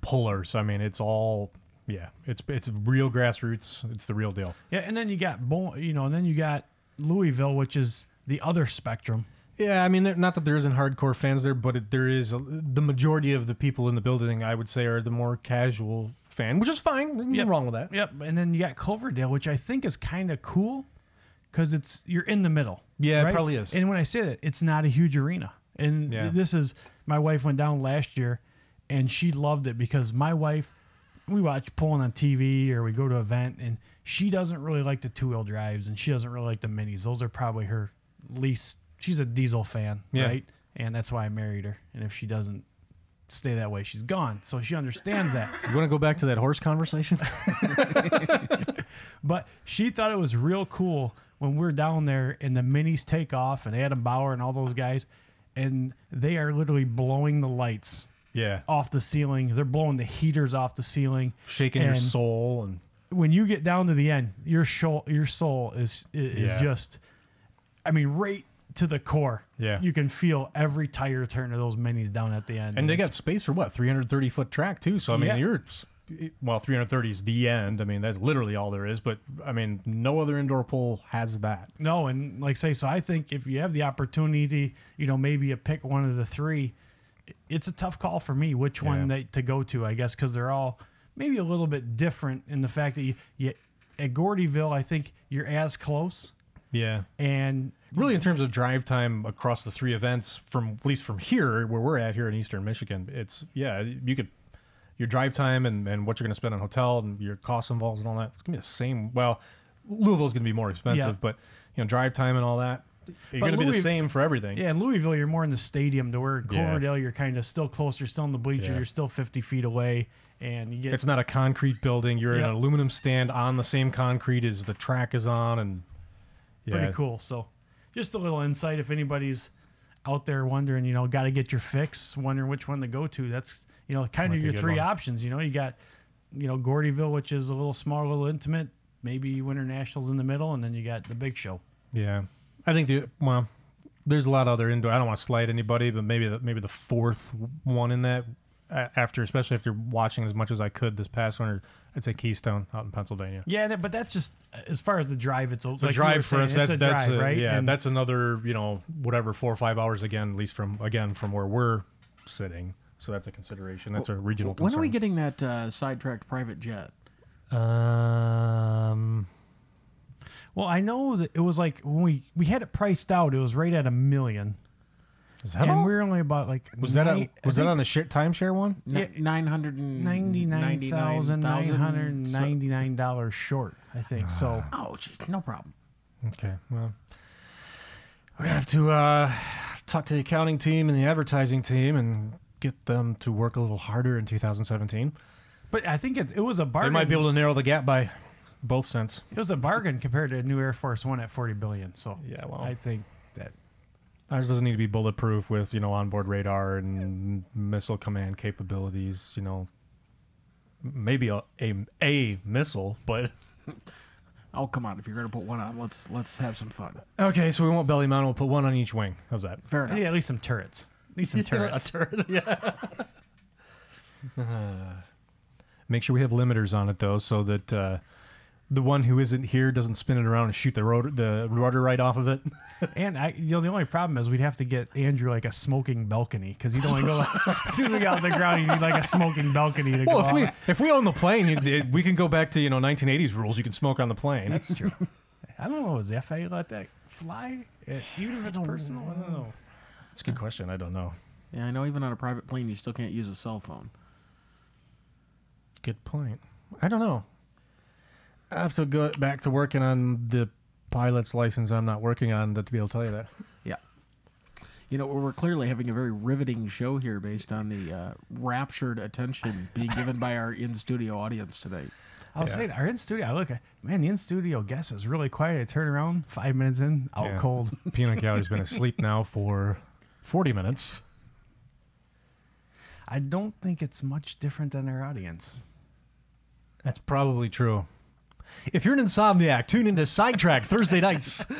pullers. I mean, it's all yeah, it's it's real grassroots. It's the real deal. Yeah, and then you got you know, and then you got Louisville, which is the other spectrum. Yeah, I mean, not that there isn't hardcore fans there, but it, there is a, the majority of the people in the building. I would say are the more casual fan, which is fine. There's nothing Yep. wrong with that. Yep, and then you got Cloverdale, which I think is kind of cool because it's you're in the middle. Yeah, it probably is. And when I say that, it's not a huge arena. And Yeah. this is my wife went down last year, and she loved it because my wife, we watch pulling on TV or we go to an event, and she doesn't really like the two wheel drives, and she doesn't really like the minis. Those are probably her least. She's a diesel fan, Yeah. right? And that's why I married her. And if she doesn't stay that way, she's gone. So she understands that. You want to go back to that horse conversation? But she thought it was real cool when we're down there and the minis take off and Adam Bauer and all those guys, and they are literally blowing the lights yeah, off the ceiling. They're blowing the heaters off the ceiling. shaking your soul and When you get down to the end, your soul, your soul is is Yeah. just, I mean, right to the core. Yeah. you can feel every tire turn of those minis down at the end. and they got space for what 330 foot track too. So I mean, Yeah. you're well 330 is the end. I mean, that's literally all there is. But I mean, no other indoor pool has that. No, and like say, so I think if you have the opportunity, you know, maybe you pick one of the three. It's a tough call for me which one they, to go to, I guess, because they're all maybe a little bit different in the fact that you, you at Gordyville, I think you're as close, Yeah. and Really, in terms of drive time across the three events, from at least from here where we're at here in Eastern Michigan, it's yeah, you could your drive time and, and what you're going to spend on hotel and your costs involved and all that. It's going to be the same. Well, Louisville's going to be more expensive, Yeah. but you know, drive time and all that, you're going to be the same for everything. yeah, in Louisville, you're more in the stadium to where Yeah. You're kind of still close. You're still in the bleachers. Yeah. You're still 50 feet away, and you get It's not a concrete building. You're in an aluminum stand on the same concrete as the track is on, and yeah, pretty cool. So, just a little insight if anybody's out there wondering, you know, got to get your fix, wondering which one to go to. That's you know, kind Might of your three one. options. You know, you got you know Gordyville, which is a little small, a little intimate. maybe Winter Nationals in the middle, and then you got the big show. Yeah, I think the well, there's a lot of other indoor. I don't want to slight anybody, but maybe the, maybe the fourth one in that after, especially after watching as much as I could this past winter, I'd say Keystone out in Pennsylvania. Yeah, that- but that's just as far as the drive. It's a So like you were drive for saying, us. That's a that's drive, a- right. Yeah, And that's another you know whatever four or five hours again, at least from again from where we're sitting. So that's a consideration. That's a regional. When are we getting that uh, sidetracked private jet? Um, well, I know that it was like when we we had it priced out. It was right at a million, is that and all? we are only about like was that nine- a, was I that on the shit timeshare one? Yeah, Nine hundred and ninety nine thousand nine hundred so- ninety nine dollars short? I think so. Oh, jeez, no problem. Okay, well, we have to uh, talk to the accounting team and the advertising team and get them to work a little harder in 2017. But I think it, it was a They bargain. might be able to narrow the gap by both cents. It was a bargain compared to a new Air Force One at forty billion. So Yeah, well, I think that ours doesn't need to be bulletproof with you know onboard radar and missile command capabilities. You know, maybe a a, a missile, but Oh, come on! If you're gonna put one on, let's let's have some fun. okay. So we won't belly mount. We'll put one on each wing. How's that? Fair enough. yeah, at least some turrets. At least some turrets. a turret. yeah. Make sure we have limiters on it though, so that uh, the one who isn't here doesn't spin it around and shoot the rotor, the rudder right off of it. And I, you know, the only problem is we'd have to get Andrew like a smoking balcony because you'd only go like, as soon as we got off the ground, you need like a smoking balcony to Well, go. if we on. if we own the plane, you, we can go back to you know 1980s rules. You can smoke on the plane. That's true. I don't know. Is the FAA let that fly? Eh, Even if it's personal, I don't know. That's a good question. I don't know. Yeah, I know. Even on a private plane, you still can't use a cell phone. Good point. I don't know. I have to go back to working on the pilot's license. I'm not working on that to be able to tell you that. Yeah. You know, we're clearly having a very riveting show here based on the uh, raptured attention being given by our in studio audience today. I was Yeah. saying, our in studio. I look at man, the in studio guest is really quiet. I turn around, five minutes in, out Yeah. cold. Peanut Gallery's been asleep now for 40 minutes. I don't think it's much different than our audience. That's probably true. If you're an insomniac, tune into Sidetrack Thursday nights.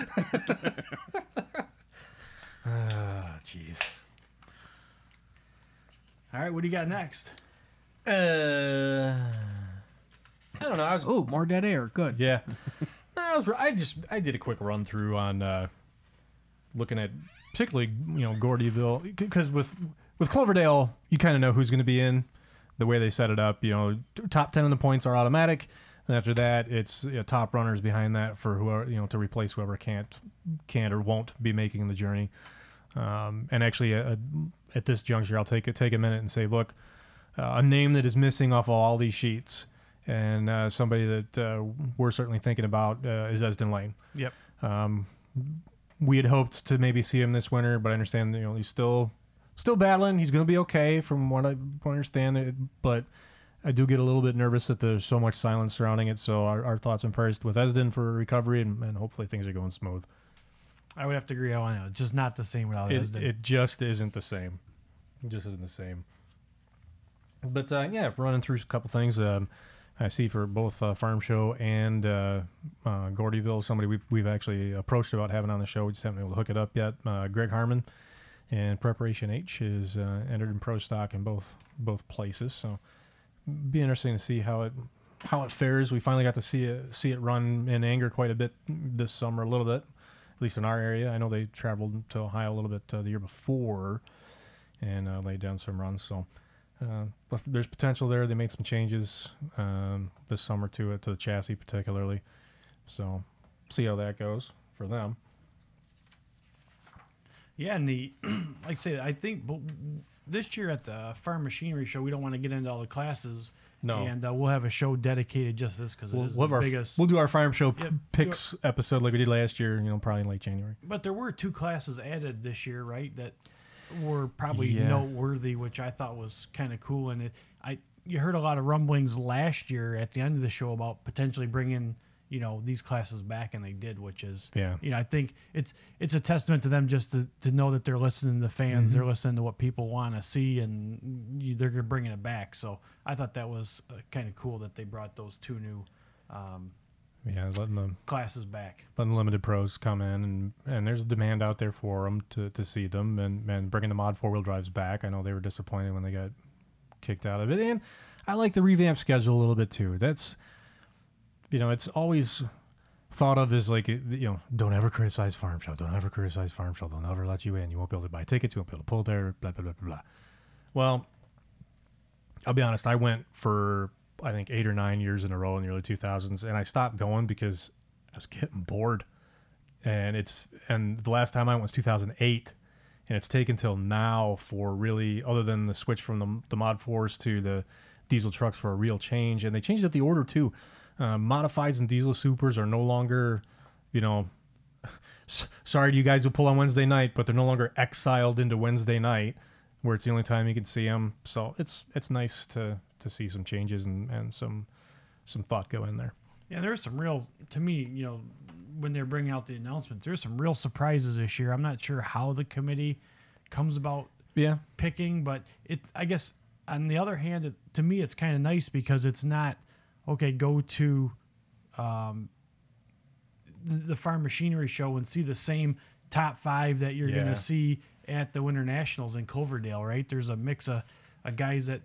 Ah, jeez. All right, what do you got next? Uh, I don't know. I was Oh, more dead air. Good. yeah. No, I was. I just I did a quick run through on uh, looking at particularly you know Gordyville because with with Cloverdale you kind of know who's going to be in the way they set it up. You know, t- top ten of the points are automatic. And after that, it's you know, top runners behind that for whoever you know to replace whoever can't can't or won't be making the journey. Um, and actually, uh, at this juncture, I'll take it take a minute and say, look, uh, a name that is missing off of all these sheets, and uh, somebody that uh, we're certainly thinking about uh, is Esden Lane. Yep. Um, we had hoped to maybe see him this winter, but I understand you know he's still still battling. He's going to be okay from what I understand. But I do get a little bit nervous that there's so much silence surrounding it. So our, our thoughts and prayers with Esden for recovery, and, and hopefully things are going smooth. I would have to agree on that. It's just not the same without It, Esden. it just isn't the same. It just isn't the same. But uh, yeah, running through a couple things. Um, I see for both uh, Farm Show and uh, uh, Gordyville, somebody we've, we've actually approached about having on the show. We just haven't been able to hook it up yet. Uh, Greg Harmon and Preparation H is uh, entered in pro stock in both both places. So be interesting to see how it how it fares. We finally got to see it see it run in anger quite a bit this summer, a little bit, at least in our area. I know they traveled to Ohio a little bit uh, the year before and uh, laid down some runs. So uh, but there's potential there. They made some changes um, this summer to it, to the chassis particularly. So see how that goes for them. Yeah, and the like I say, I think this year at the Farm Machinery Show, we don't want to get into all the classes. No. and uh, we'll have a show dedicated just this because We'll, it is we'll the our, biggest. we'll do our farm show picks episode like we did last year. You know, probably in late January. but there were two classes added this year, right? That were probably Yeah. noteworthy, which I thought was kind of cool. And it, I you heard a lot of rumblings last year at the end of the show about potentially bringing you know these classes back, and they did, which is Yeah. You know, I think it's it's a testament to them just to, to know that they're listening to the fans, Mm-hmm. they're listening to what people want to see, and you, they're bringing it back. So I thought that was uh, kind of cool that they brought those two new um, Yeah, letting the classes back. letting limited pros come in, and, and there's a demand out there for them to, to see them, and, and bringing the mod four wheel drives back. I know they were disappointed when they got kicked out of it, and I like the revamp schedule a little bit too. That's you know, it's always thought of as like you know, don't ever criticize Farm Show, don't ever criticize Farm Show, they'll never let you in, you won't be able to buy tickets, you won't be able to pull there, blah blah blah blah blah. Well, I'll be honest, I went for I think eight or nine years in a row in the early 2000s, and I stopped going because I was getting bored. And it's and the last time I went was 2008, and it's taken till now for really, other than the switch from the, the Mod 4s to the diesel trucks for a real change. And they changed up the order too. Uh, modifieds and diesel supers are no longer, you know, sorry to you guys who pull on Wednesday night, but they're no longer exiled into Wednesday night, where it's the only time you can see them. So it's it's nice to to see some changes and, and some some thought go in there. Yeah, there's some real, to me, you know, when they're bringing out the announcements, there's some real surprises this year. I'm not sure how the committee comes about Yeah, picking, but it's, I guess, on the other hand, it, to me, it's kind of nice because it's not, okay, go to um, the, farm machinery show and see the same top five that you're going to see at the Winter Nationals in Cloverdale, right? There's a mix of, of guys that,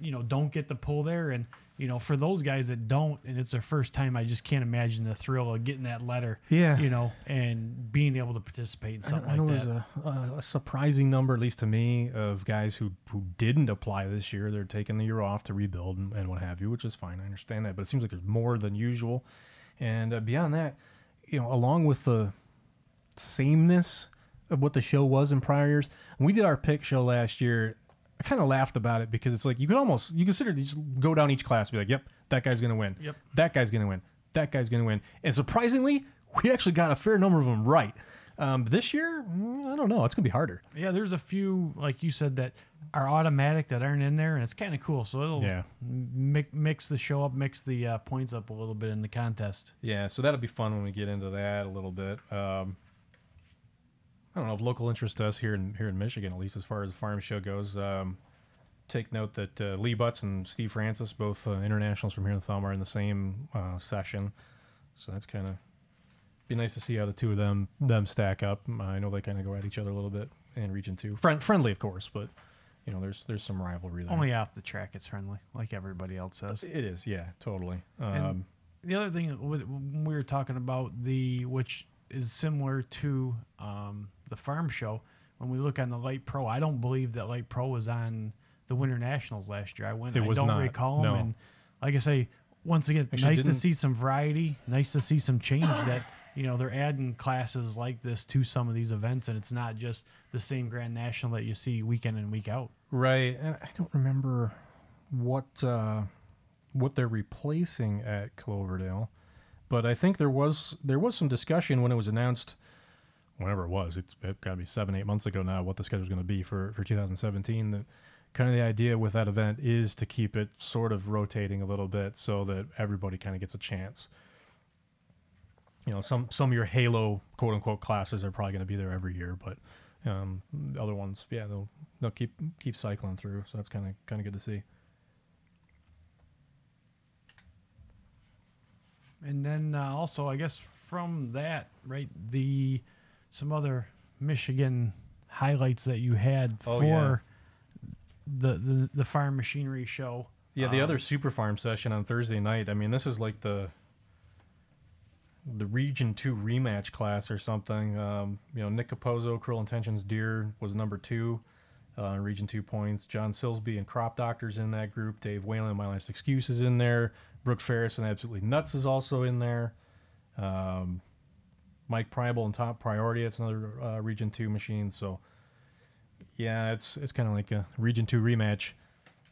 you know, don't get the pull there. And, you know, for those guys that don't, and it's their first time, I just can't imagine the thrill of getting that letter, Yeah. you know, and being able to participate in something I know like there's that. a, a, a surprising number, at least to me, of guys who, who didn't apply this year. They're taking the year off to rebuild and, and what have you, which is fine. I understand that, but it seems like there's more than usual. And uh, beyond that, you know, along with the sameness of what the show was in prior years, we did our pick show last year, I kind of laughed about it because it's like you could almost you consider you just go down each class, and be like, "Yep, that guy's gonna win. Yep. that guy's gonna win. That guy's gonna win." And surprisingly, we actually got a fair number of them right. Um, this year, mm, I don't know. It's gonna be harder. Yeah, there's a few like you said that are automatic that aren't in there, and it's kind of cool. So it'll Yeah. mix, mix the show up, mix the uh, points up a little bit in the contest. Yeah, so that'll be fun when we get into that a little bit. Um, I don't know of local interest to us here in here in Michigan, at least as far as the farm show goes. Um, take note that uh, Lee Butts and Steve Francis, both uh, internationals from here in Thumb, are in the same uh, session. So that's kind of be nice to see how the two of them them stack up. I know they kind of go at each other a little bit in Region Two, Friend, friendly of course, but you know there's there's some rivalry there. Only off the track, it's friendly, like everybody else says. it is, yeah, totally. Um, the other thing we were talking about the which is similar to um, the farm show when we look on the light pro i don't believe that light pro was on the winter nationals last year. I went It i was don't not, recall no. and like i say once again Actually, nice to see some variety nice to see some change that you know they're adding classes like this to some of these events and it's not just the same grand national that you see week in and week out. Right, and I don't remember what uh, what they're replacing at Cloverdale, but I think there was there was some discussion when it was announced, whenever it was. It's it got to be seven eight months ago now. What the schedule is going to be for for 2017. That kind of the idea with that event is to keep it sort of rotating a little bit so that everybody kind of gets a chance. You know, some some of your Halo quote unquote classes are probably going to be there every year, but um, the other ones, yeah, they'll they'll keep keep cycling through. So that's kind of kind of good to see. And then uh, also, I guess from that, right, the some other Michigan highlights that you had Oh, for yeah. the, the the farm machinery show. Yeah, the Um, other Super Farm session on Thursday night. I mean, this is like the the Region Two rematch class or something. Um, you know, Nick Capozzo, Cruel Intentions Deer was number two, uh, Region Two points. John Silsby and Crop Doctors in that group. Dave Whalen, My Last Excuse is in there. Brooke Ferris and Absolutely Nuts is also in there. Um, Mike Pribel and Top Priority. That's another uh, Region Two machine. So yeah, it's it's kind of like a Region Two rematch.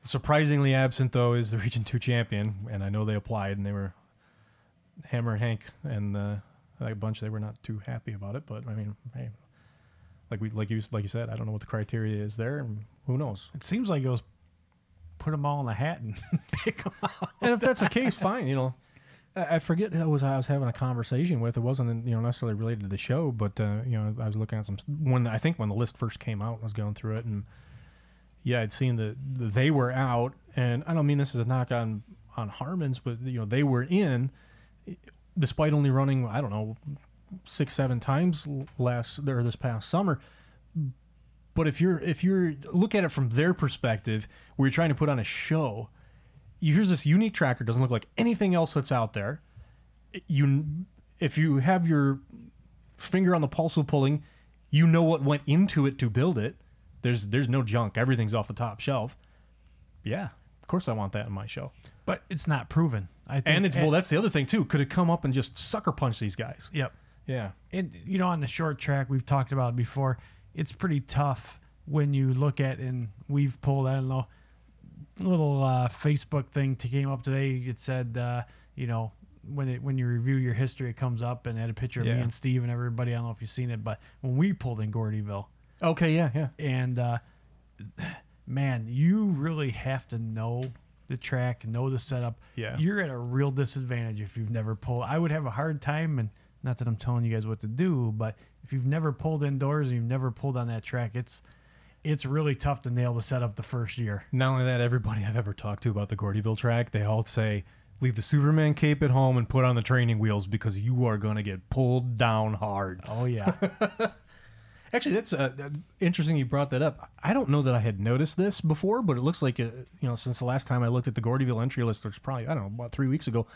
Surprisingly absent though is the Region Two champion, and I know they applied and they were Hammer and Hank and uh, that bunch. They were not too happy about it, but I mean, hey, like we like you like you said, I don't know what the criteria is there, and who knows. It seems like it was put them all in the hat and pick them out. And if that's the case, fine. You know, I forget who was I was having a conversation with. It wasn't you know necessarily related to the show, but uh, you know I was looking at some when I think when the list first came out, I was going through it, and yeah, I'd seen that they were out, and I don't mean this as a knock on on Harmon's, but you know they were in. despite only running I don't know six seven times last or this past summer. But if you're if you're look at it from their perspective, where you're trying to put on a show, you here's this unique tracker doesn't look like anything else that's out there. You if you have your finger on the pulse of pulling, you know what went into it to build it. There's there's no junk. Everything's off the top shelf. Yeah, of course I want that in my show. But it's not proven. I think, And it's well, that's the other thing too. Could it come up and just sucker punch these guys? yep. Yeah. And you know, on the short track, we've talked about before. It's pretty tough when you look at and we've pulled. I don't know, little uh, Facebook thing to came up today. It said, uh, you know, when it when you review your history, it comes up and had a picture of me and Steve and everybody. I don't know if you've seen it, but when we pulled in Gordyville, Okay. Yeah. Yeah. and uh, man, you really have to know the track, know the setup. Yeah. you're at a real disadvantage if you've never pulled. I would have a hard time, and not that I'm telling you guys what to do, but if you've never pulled indoors and you've never pulled on that track, it's it's really tough to nail the setup the first year. Not only that, everybody I've ever talked to about the Gordyville track, they all say, leave the Superman cape at home and put on the training wheels because you are going to get pulled down hard. Oh yeah, Actually, that's uh, interesting you brought that up. I don't know that I had noticed this before, but it looks like, uh, you know, since the last time I looked at the Gordyville entry list, which probably, I don't know, about three weeks ago,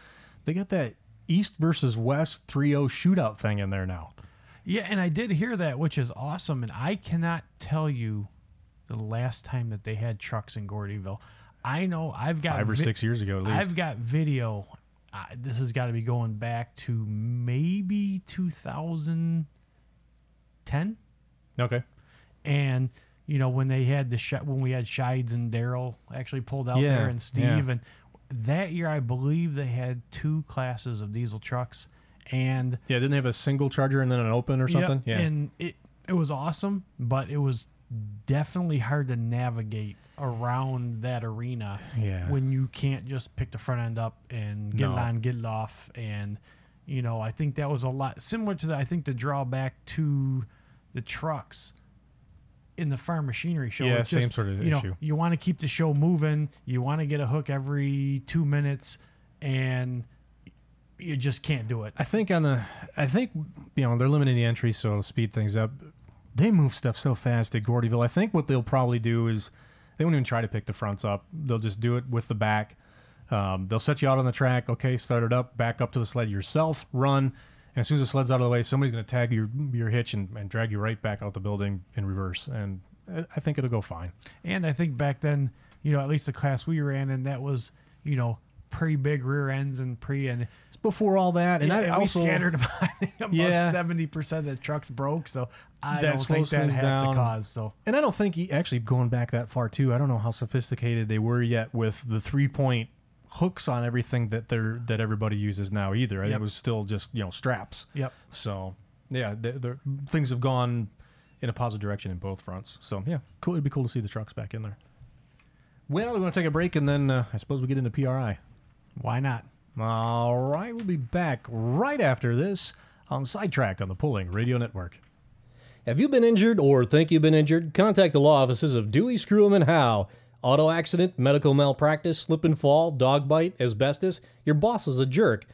they got that East versus West 3 0 shootout thing in there now. yeah, and I did hear that, which is awesome. And I cannot tell you the last time that they had trucks in Gordyville. I know I've got Five or vi- six years ago, at least. I've got video. Uh, this has got to be going back to maybe 2010, okay. and you know when they had the sh- when we had Shides and Daryl actually pulled out Yeah, there and Steve yeah. and that year I believe they had two classes of diesel trucks and Yeah, didn't they have a single charger and then an open or something? Yep, Yeah. and it it was awesome, but it was definitely hard to navigate around that arena Yeah. when you can't just pick the front end up and get No. it on, get it off, and you know I think that was a lot similar to the I think the drawback to the trucks in the farm machinery show. Yeah, same just, sort of you know, issue. You want to keep the show moving. You want to get a hook every two minutes, and you just can't do it. I think on the, I think you know they're limiting the entry, so it'll speed things up. They move stuff so fast at Gordyville. I think what they'll probably do is they won't even try to pick the fronts up. They'll just do it with the back. Um, they'll set you out on the track. Okay, start it up, back up to the sled yourself, run, and as soon as the sled's out of the way, somebody's going to tag your your hitch and, and drag you right back out the building in reverse. And I- think it'll go fine. And I think back then, you know, at least the class we ran in, that was, you know, pretty big rear ends and pre and Before all that, and yeah, I and also we scattered about I think about Yeah. seventy percent of the trucks broke. So I That don't think that had down. the cause. So And I don't think he actually going back that far too. I don't know how sophisticated they were yet with the three point hooks on everything that they're that everybody uses now either. Yep. It was still just you know straps. yep. So yeah, they're, things have gone in a positive direction in both fronts. So yeah, cool. It'd be cool to see the trucks back in there. Well, we're going to take a break and then uh, I suppose we get into PRI. Why not? All right, we'll be back right after this on Sidetracked on the Pulling Radio Network. Have you been injured or think you've been injured? Contact the law offices of Dewey, Screwham, and Howe. Auto accident, medical malpractice, slip and fall, dog bite, asbestos. Your boss is a jerk.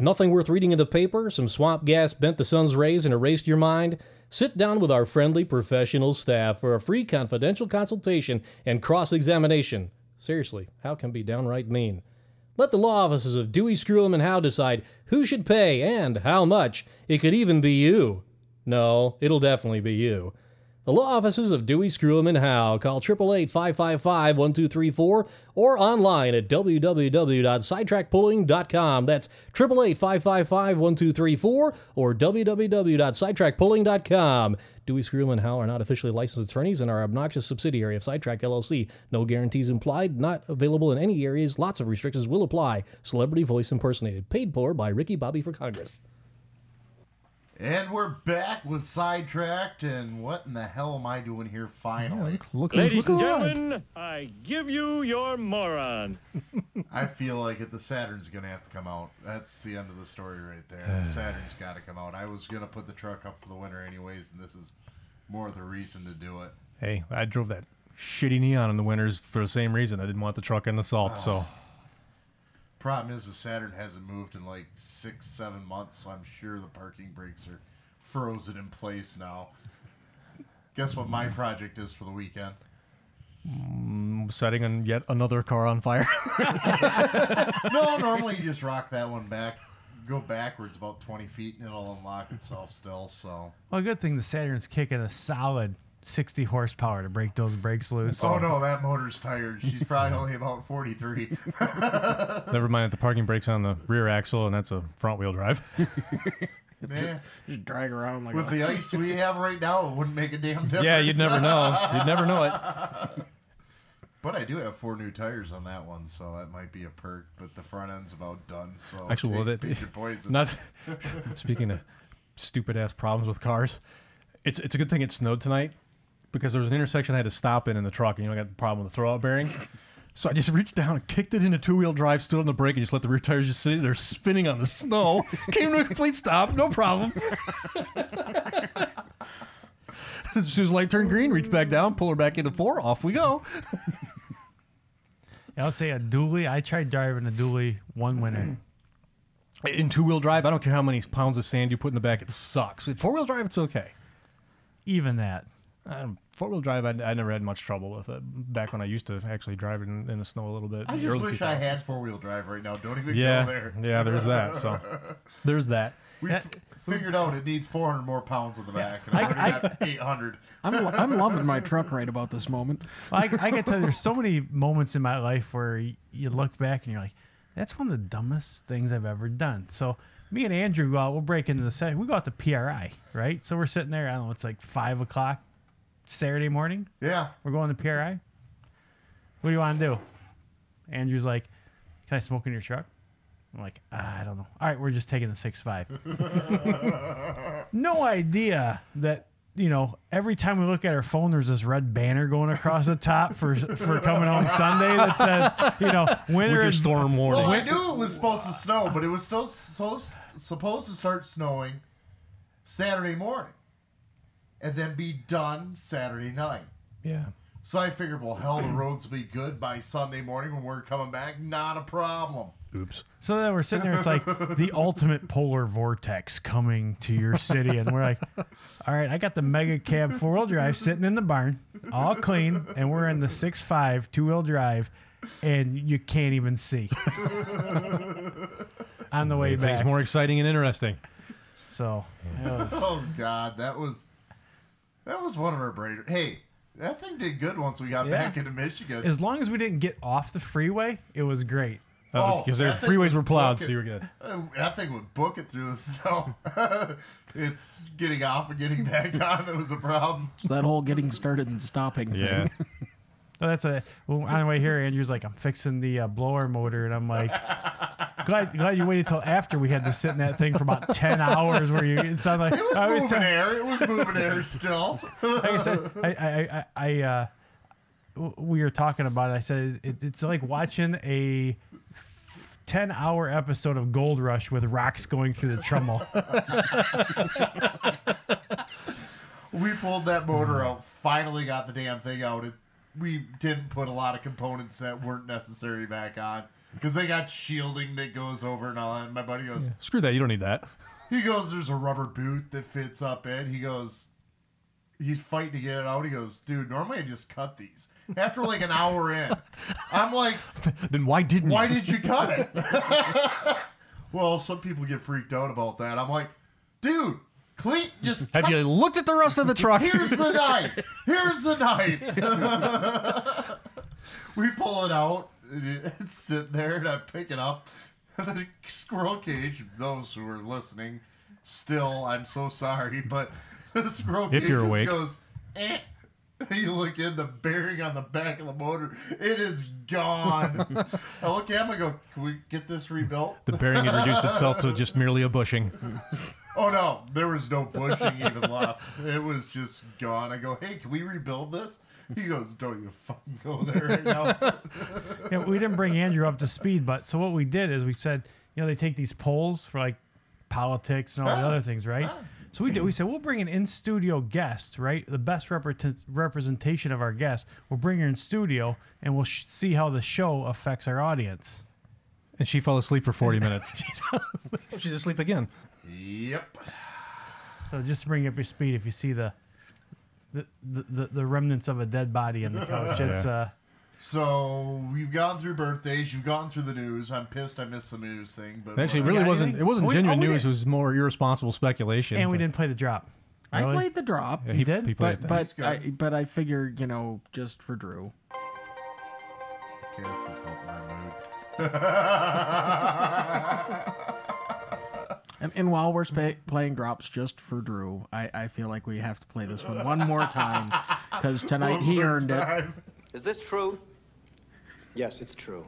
Nothing worth reading in the paper? Some swamp gas bent the sun's rays and erased your mind? Sit down with our friendly professional staff for a free confidential consultation and cross examination. Seriously, how can be downright mean? Let the law offices of Dewey, Screwham, and Howe decide who should pay and how much. It could even be you. No, it'll definitely be you. The law offices of Dewey, Screwham, and Howe. Call 888-555-1234 or online at www.sidetrackpulling.com. That's 888-555-1234 or www.sidetrackpulling.com. Dewey, Screwham, and Howe are not officially licensed attorneys and are obnoxious subsidiary of Sidetrack LLC. No guarantees implied, not available in any areas. Lots of restrictions will apply. Celebrity voice impersonated. Paid for by Ricky Bobby for Congress. And we're back with Sidetracked, and what in the hell am I doing here finally? Look, Ladies look and around. gentlemen, I give you your moron. I feel like it, the Saturn's going to have to come out. That's the end of the story right there. The Saturn's got to come out. I was going to put the truck up for the winter anyways, and this is more of the reason to do it. Hey, I drove that shitty neon in the winters for the same reason. I didn't want the truck in the salt. Oh, so Problem is, the Saturn hasn't moved in like six, seven months, so I'm sure the parking brakes are frozen in place now. Guess what my project is for the weekend? Mm, setting an, yet another car on fire. no, normally you just rock that one back, go backwards about 20 feet, and it'll unlock itself still. So, Well, good thing the Saturn's kicking a solid 60 horsepower to break those brakes loose. oh no, that motor's tired. She's probably only about 43. Never mind that the parking brake's on the rear axle, and that's a front wheel drive. Eh, Just drag around like with a, the ice we have right now, it wouldn't make a damn difference. yeah, you'd never know. You'd never know it. But I do have four new tires on that one, so that might be a perk. But the front end's about done. So Actually, well, take, that pick your poison. not. Speaking of stupid ass problems with cars, it's it's a good thing it snowed tonight because there was an intersection I had to stop in in the truck, and you know I got the problem with the throwout bearing. So I just reached down and kicked it into two wheel drive, stood on the brake, and just let the rear tires just sit there spinning on the snow. Came to a complete stop, no problem. as soon as light turned green, reached back down, pull her back into four, off we go. I'll say a dually. I tried driving a dually one winter. In two wheel drive, I don't care how many pounds of sand you put in the back, it sucks. Four wheel drive, it's okay. Even that. Um, four wheel drive, I, I never had much trouble with it. Back when I used to actually drive in, in the snow a little bit. I just early wish I had four wheel drive right now. Don't even Yeah, go there. yeah. There's that. So there's that. We f- figured out it needs 400 more pounds on the back, and I'm I- already at 800. I'm, I'm loving my truck right about this moment. Well, I, I can tell you, there's so many moments in my life where y- you look back and you're like, that's one of the dumbest things I've ever done. So me and Andrew go out, we'll break into the set. We go out to PRI, right? So we're sitting there, I don't know, it's like five o'clock Saturday morning. Yeah. We're going to PRI. What do you want to do? Andrew's like, can I smoke in your truck? I'm like, ah, I don't know. All right, we're just taking the six five. no idea that you know every time we look at our phone, there's this red banner going across the top for for coming home Sunday that says, you know, winter Winter storm warning. Well, I knew it was supposed to snow, but it was still so, supposed to start snowing Saturday morning and then be done Saturday night. yeah. So I figured, well, hell, the roads will be good by Sunday morning when we're coming back. Not a problem. Oops. So then we're sitting there, it's like the ultimate polar vortex coming to your city. And we're like, all right, I got the mega cab four wheel drive sitting in the barn, all clean, and we're in the six five two wheel drive, and you can't even see on the way Things back. more exciting and interesting. So it was, Oh God, that was that was one of our brainer. Hey, that thing did good once we got Yeah. back into Michigan. as long as we didn't get off the freeway, it was great. Oh, because their that thing freeways was were plowed, so booking- you were good. Uh, That thing would book it through the snow. it's getting off and getting back on that was a problem. It's that whole getting started and stopping thing. Yeah. Well, that's a well, on the way here. Andrew's like, I'm fixing the uh, blower motor, and I'm like, glad glad you waited till after we had to sit in that thing for about ten hours. Where you it sounded like It was I moving tell- air. It was moving air still. like I said, I I I, I uh, we were talking about it. I said it, it's like watching a. 10 hour episode of Gold Rush with rocks going through the trommel. we pulled that motor out. Finally got the damn thing out. It, we didn't put a lot of components that weren't necessary back on because they got shielding that goes over and all that. And my buddy goes, Screw that. You don't need that. He goes, there's a rubber boot that fits up in. He goes, he's fighting to get it out. He goes, dude, normally I just cut these. After like an hour in, I'm like, Then why didn't why you? did you cut it? well, some people get freaked out about that. I'm like, dude, clean, just Have cut- you looked at the rest of the truck? Here's the knife. Here's the knife. we pull it out. and It's sitting there, and I pick it up. the squirrel cage. Those who are listening, still, I'm so sorry, but the squirrel If cage you're just awake. goes. Eh. You look in the bearing on the back of the motor. It is gone. I look at him. I go, "Can we get this rebuilt?" the bearing had reduced itself to just merely a bushing. Oh no, there was no bushing even left. It was just gone. I go, hey, can we rebuild this? He goes, don't you fucking go there right now. yeah, we didn't bring Andrew up to speed, but so what we did is we said, you know, they take these polls for like politics and all the Ah, other things, right? So we did. We said we'll bring an in studio guest, right? The best represent, representation of our guest. We'll bring her in studio and we'll sh- see how the show affects our audience. And she fell asleep for 40 minutes. She's asleep again. Yep. So just to bring up your speed, if you see the the, the, the, the remnants of a dead body in the couch, it's uh So we've gone through birthdays. You've gone through the news. I'm pissed I missed the news thing, but Actually, it whatever. really got wasn't. It wasn't We- genuine oh, we news. did. It was more irresponsible speculation. and we but- didn't play the drop. I Really? played the drop, Yeah, You did? He played but that. He's but I, good. but I figure you know just for Drew. Okay, this is helping my mood. And, and while we're spa- playing drops just for Drew, I, I feel like we have to play this one one more time because tonight he earned it. Is this true? Yes, it's true.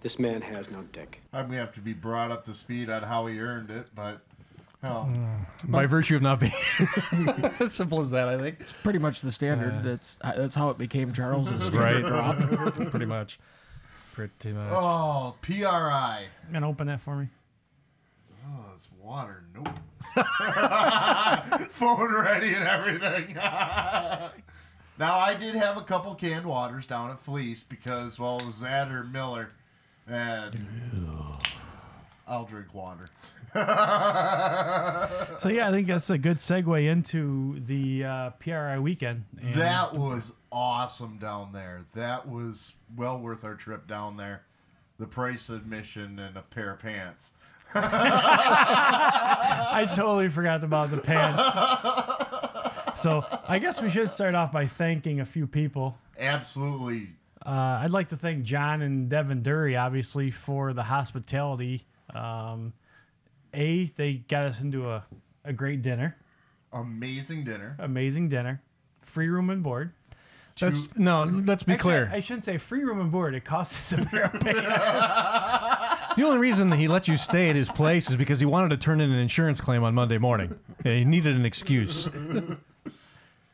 This man has no dick. I'm gonna have to be brought up to speed on how he earned it, but oh, By virtue of not being as simple as that, I think. It's pretty much the standard. that's uh, that's how it became Charles's standard Right. drop. Pretty much. Pretty much. oh, PRI. Gonna open that for me. It's water. Nope. Phone ready and everything. now I did have a couple canned waters down at Fleece because well, it was that or Miller, and I'll drink water. So yeah, I think that's a good segue into the uh, PRI weekend. And That was awesome down there. That was well worth our trip down there. The price of admission and a pair of pants. I totally forgot about the pants. So I guess we should start off by thanking a few people. Absolutely. Uh, I'd like to thank John and Devin Dury, obviously, for the hospitality. Um, a, they got us into a, a great dinner, Amazing dinner. amazing dinner, free room and board. That's, no, let's be Actually, clear. I shouldn't say free room and board. It cost us a pair of pants. The only reason that he let you stay at his place is because he wanted to turn in an insurance claim on Monday morning. Yeah, he needed an excuse.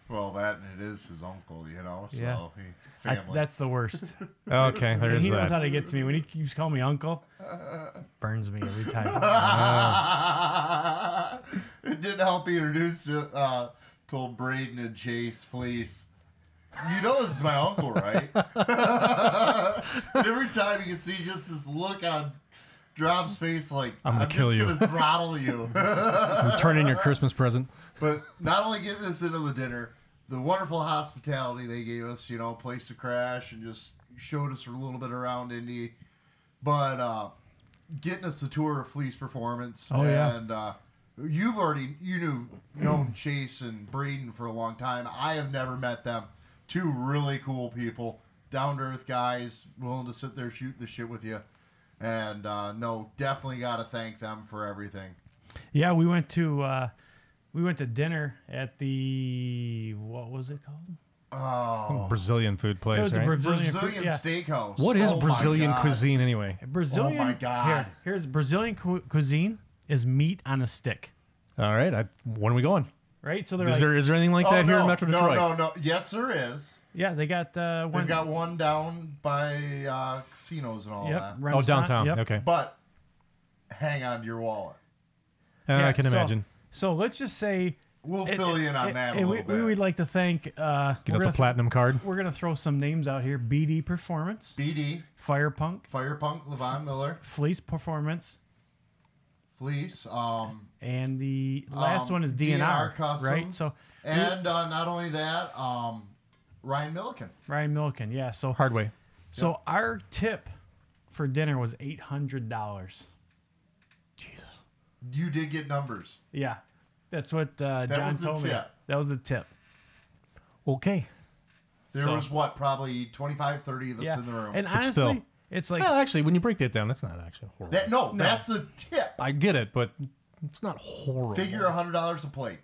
Well, that and it is his uncle, you know. So Yeah. he, I- family. that's the worst. Okay, there And is he knows how that. to get to me. When he keeps calling me uncle, burns me every time. it didn't help he introduced it, uh, told Braden and Chase Fleece. You know this is my uncle, right? And every time you can see just this look on Drop's face, like I'm gonna kill just you." gonna throttle you. Turn in your Christmas present. But not only getting us into the dinner, the wonderful hospitality they gave us, you know, place to crash and just showed us a little bit around Indy. But uh, getting us the tour of Fleece Performance. Oh, yeah. And uh, you've already, you knew, known Chase and Braden for a long time. I have never met them. Two really cool people, down to earth guys, willing to sit there shoot the shit with you. And uh, no, definitely got to thank them for everything. Yeah, we went to uh, we went to dinner at the what was it called? Oh, Brazilian food place, It was a right? Brazilian, Brazilian yeah. steakhouse. what is Oh Brazilian cuisine anyway? Brazilian. Oh my God. Here, here's Brazilian cu- cuisine is meat on a stick, All right, I, when are we going? right? So they're Is like, there is there anything like Oh, that here in Metro Detroit? no, Detroit? No, no, Yes, there is. Yeah, they got uh, one. They've got one down by uh, casinos and all yep, that. Oh, Renaissance- downtown. Yep. Okay, But hang on to your wallet. Uh, Yeah, I can so- imagine. So let's just say We'll and- fill you in on and- that a and little we, bit. we would like to thank. Uh, Get we're out the gonna- platinum card. We're gonna throw some names out here: BD Performance, BD, Fire Punk, Firepunk, Levon Miller, Fleece Performance, Fleece, um, and the last um, one is DNR, Customs, right? So and uh, not only that, um, Ryan Milliken. Ryan Milliken, yeah. So Hard way. so our tip for dinner was eight hundred dollars. Jesus. You did get numbers. Yeah, that's what uh, That John was the told me. tip. That was the tip. Okay. There So- was what, probably 25, 30 of us Yeah, in the room. and But honestly, still. it's like Well, actually, when you break that down, that's not actually horrible. that, no, that's the tip. I get it, but it's not horrible. Figure a hundred dollars a plate.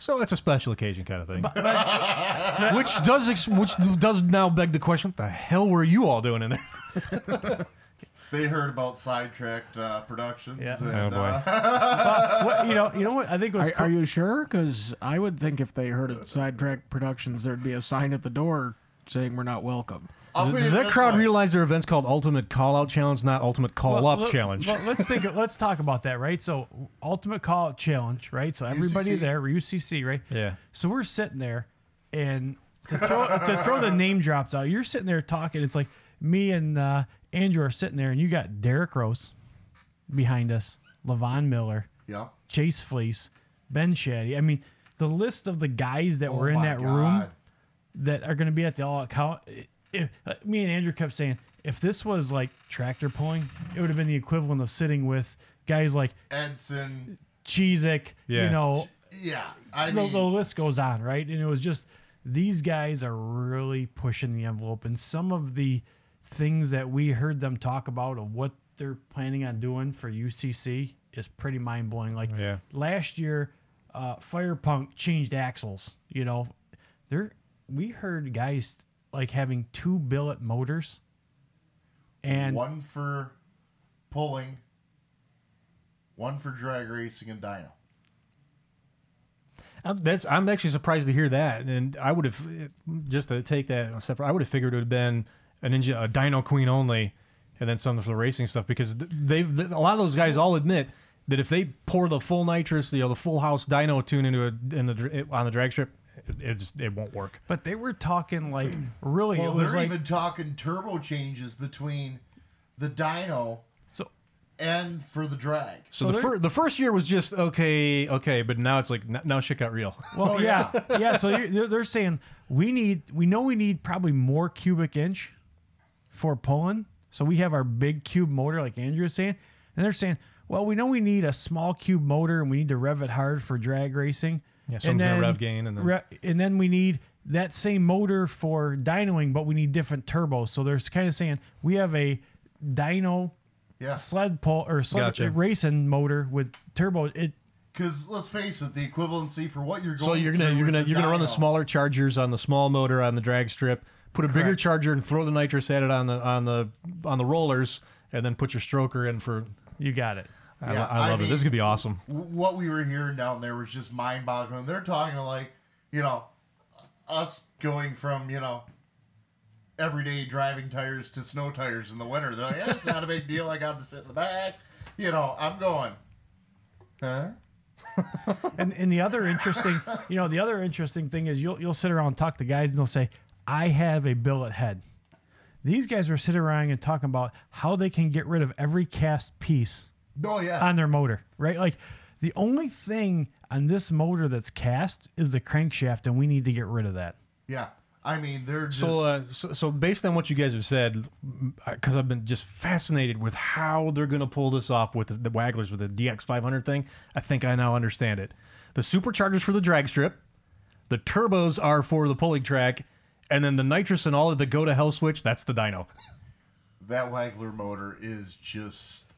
So it's a special occasion kind of thing. which does ex- which does now beg the question: What the hell were you all doing in there? They heard about sidetracked uh, productions. Yeah. And, Oh, boy. uh, what, you know, you know what I think was Are, are you sure? Because I would think if they heard of sidetracked Productions, there'd be a sign at the door saying we're not welcome. I'll Does, put does that this crowd way. realize their event's called Ultimate Call Out Challenge, not Ultimate Call Well, Up let- Challenge? Well, let's think. Let's talk about that, right? So, ultimate call out challenge, right? So everybody UCC? there, UCC, right? yeah. So we're sitting there, and to throw to throw the name drops out, you're sitting there talking. It's like me and uh, Andrew are sitting there, and you got Derek Rose behind us, Levon Miller, Yeah. Chase Fleece, Ben Shaddy. I mean, the list of the guys that Oh were in my that room God. That are going to be at the all account. If, uh, me and Andrew kept saying, if this was like tractor pulling, it would have been the equivalent of sitting with guys like Edson. Cheezick, Yeah. you know, Yeah. I the, mean, the list goes on, right? And it was just these guys are really pushing the envelope, and some of the things that we heard them talk about of what they're planning on doing for UCC is pretty mind blowing. Like Yeah. last year, uh, Firepunk changed axles. You know, there we heard guys like having two billet motors, and one for pulling, one for drag racing and dyno. I'm, that's I'm actually surprised to hear that, and I would have just to take that a step. further, I would have figured it would have been a ninja, a Dino Queen only, and then some for the racing stuff because they've a lot of those guys all admit that if they pour the full nitrous, you know, the full house dyno tune into a in the dr- on the drag strip, it, it just it won't work. but they were talking like really Well, it was they're like even talking turbo changes between the dyno so and for the drag. So, the they're- fir- the first year was just okay, okay, but now it's like n- now shit got real. Well, Oh, yeah, yeah. yeah. So they're, they're saying we need, we know we need probably more cubic inch for pulling. So we have our big cube motor, like Andrew was saying, and they're saying, well, we know we need a small cube motor and we need to rev it hard for drag racing. Yeah, and someone's gonna rev gain and then- re- and then we need that same motor for dynoing, but we need different turbos. So they're kind of saying we have a dyno Yeah. sled pull or sled Gotcha. racing motor with turbo. It Because let's face it, the equivalency for what you're going. So you're gonna through you're gonna you're gonna run the smaller chargers on the small motor on the drag strip, put a bigger charger and throw the nitrous at it on the on the on the rollers, and then put your stroker in for. you got it. I, Yeah, I I love it. This is gonna be awesome. What we were hearing down there was just mind-boggling. They're talking like, you know, us going from you know everyday driving tires to snow tires in the winter. They're like, yeah, it's not a big deal. I got to sit in the back. You know, I'm going. Huh? And and the other interesting, you know, the other interesting thing is you'll you'll sit around and talk to guys and they'll say, "I have a billet head." These guys are sitting around and talking about how they can get rid of every cast piece Oh yeah. on their motor, right? Like the only thing on this motor that's cast is the crankshaft, and we need to get rid of that. yeah. I mean, they're just. So, uh, so, so based on what you guys have said, because I've been just fascinated with how they're going to pull this off with the, the Waglers with the DX500 thing, I think I now understand it. The superchargers for the drag strip, the turbos are for the pulling track, and then the nitrous and all of the go to hell switch, that's the dyno. that Wagler motor is just.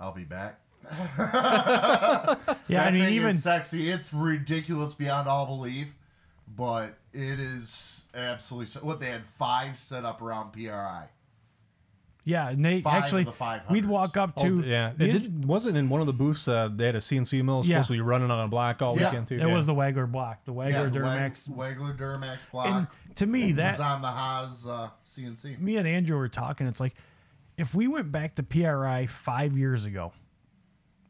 I'll be back. Yeah, that I mean thing even is sexy. It's ridiculous beyond all belief, but it is absolutely se- what they had five set up around PRI. yeah, and they Five of actually the 500s. we'd walk up to Oh, yeah, the- it did, wasn't in one of the booths. Uh, they had a CNC mill Yeah. supposed to be running on a block all Yeah. weekend too. It was the Wagler block, the Wagler Yeah, the Wag- Duramax. Wagler Duramax block and to me, that was that on the Haas uh, CNC. me and Andrew were talking. It's like if we went back to PRI five years ago,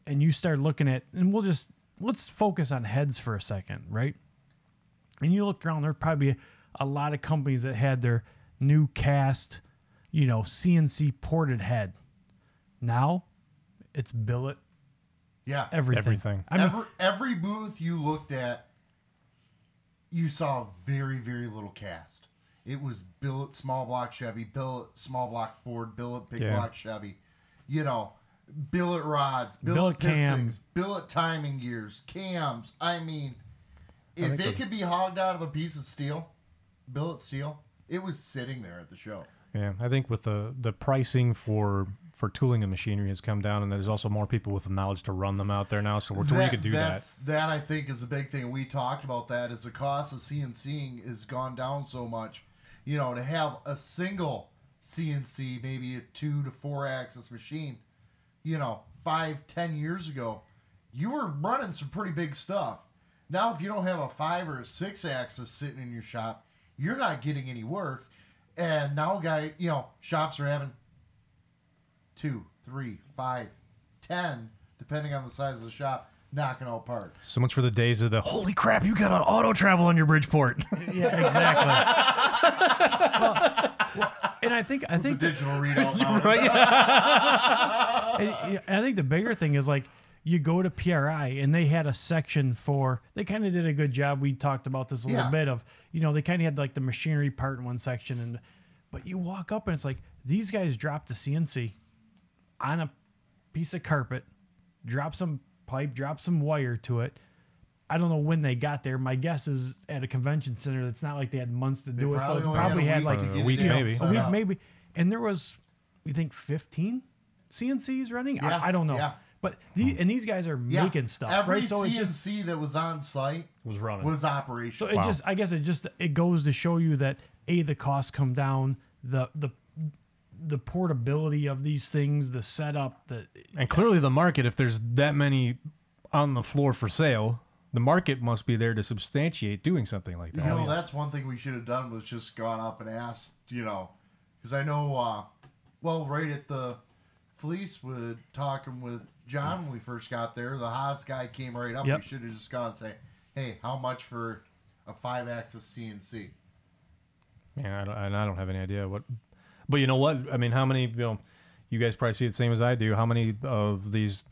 and you start looking at, and we'll just let's focus on heads for a second, right? And you look around, there'd probably be a lot of companies that had their new cast, you know, CNC ported head. Now, it's billet Yeah, everything. Everything. I mean, every every booth you looked at, you saw very very little cast. It was billet small block Chevy, billet small block Ford, billet big Yeah. block Chevy. You know, billet rods, billet, Billet pistons, billet timing gears, cams. I mean, if think it the- could be hogged out of a piece of steel, billet steel, it was sitting there at the show. Yeah, I think with the the pricing for for tooling and machinery has come down, and there's also more people with the knowledge to run them out there now. So we're to where could do that. that's, that. I think is a big thing. We talked about that. Is the cost of CNCing has gone down so much. You know, to have a single CNC, maybe a two to four axis machine. You know, five, ten years ago, you were running some pretty big stuff. Now, if you don't have a five or a six axis sitting in your shop, you're not getting any work. And now, guy, you know, shops are having two, three, five, ten, depending on the size of the shop, knocking all parts. So much for the days of the holy crap! You got an auto travel on your Bridgeport. yeah, exactly. well, and I think I think the- digital readout. now. and, and I think the bigger thing is like you go to PRI and they had a section for they kind of did a good job. We talked about this a little Yeah. bit of you know they kind of had like the machinery part in one section and but you walk up and it's like these guys dropped the CNC on a piece of carpet, drop some pipe, drop some wire to it. I don't know when they got there. My guess is at a convention center. It's not like they had months to do it, so probably it's only had probably had, like to get a week it in maybe. and a week up. maybe. And there was, you think, fifteen CNCs running? Yeah, I, I don't know. yeah. But the, hmm. and these guys are Yeah. making stuff, Every right? So CNC it just that was on site Was running. was operational. so operational. it just I guess it just it goes to show you that a the costs come down, the the the portability of these things, the setup, the And clearly, the market, if there's that many on the floor for sale, the market must be there to substantiate doing something like that. You that. know, that's one thing we should have done was just gone up and asked, you know, because I know, uh, well, right at the Fleece, with talking with John when we first got there, the Haas guy came right up. Yep. We should have just gone and say, hey, how much for a five axis CNC? Yeah, I don't, and I don't have any idea what. But you know what? I mean, how many? You know, you guys probably see it the same as I do. How many of these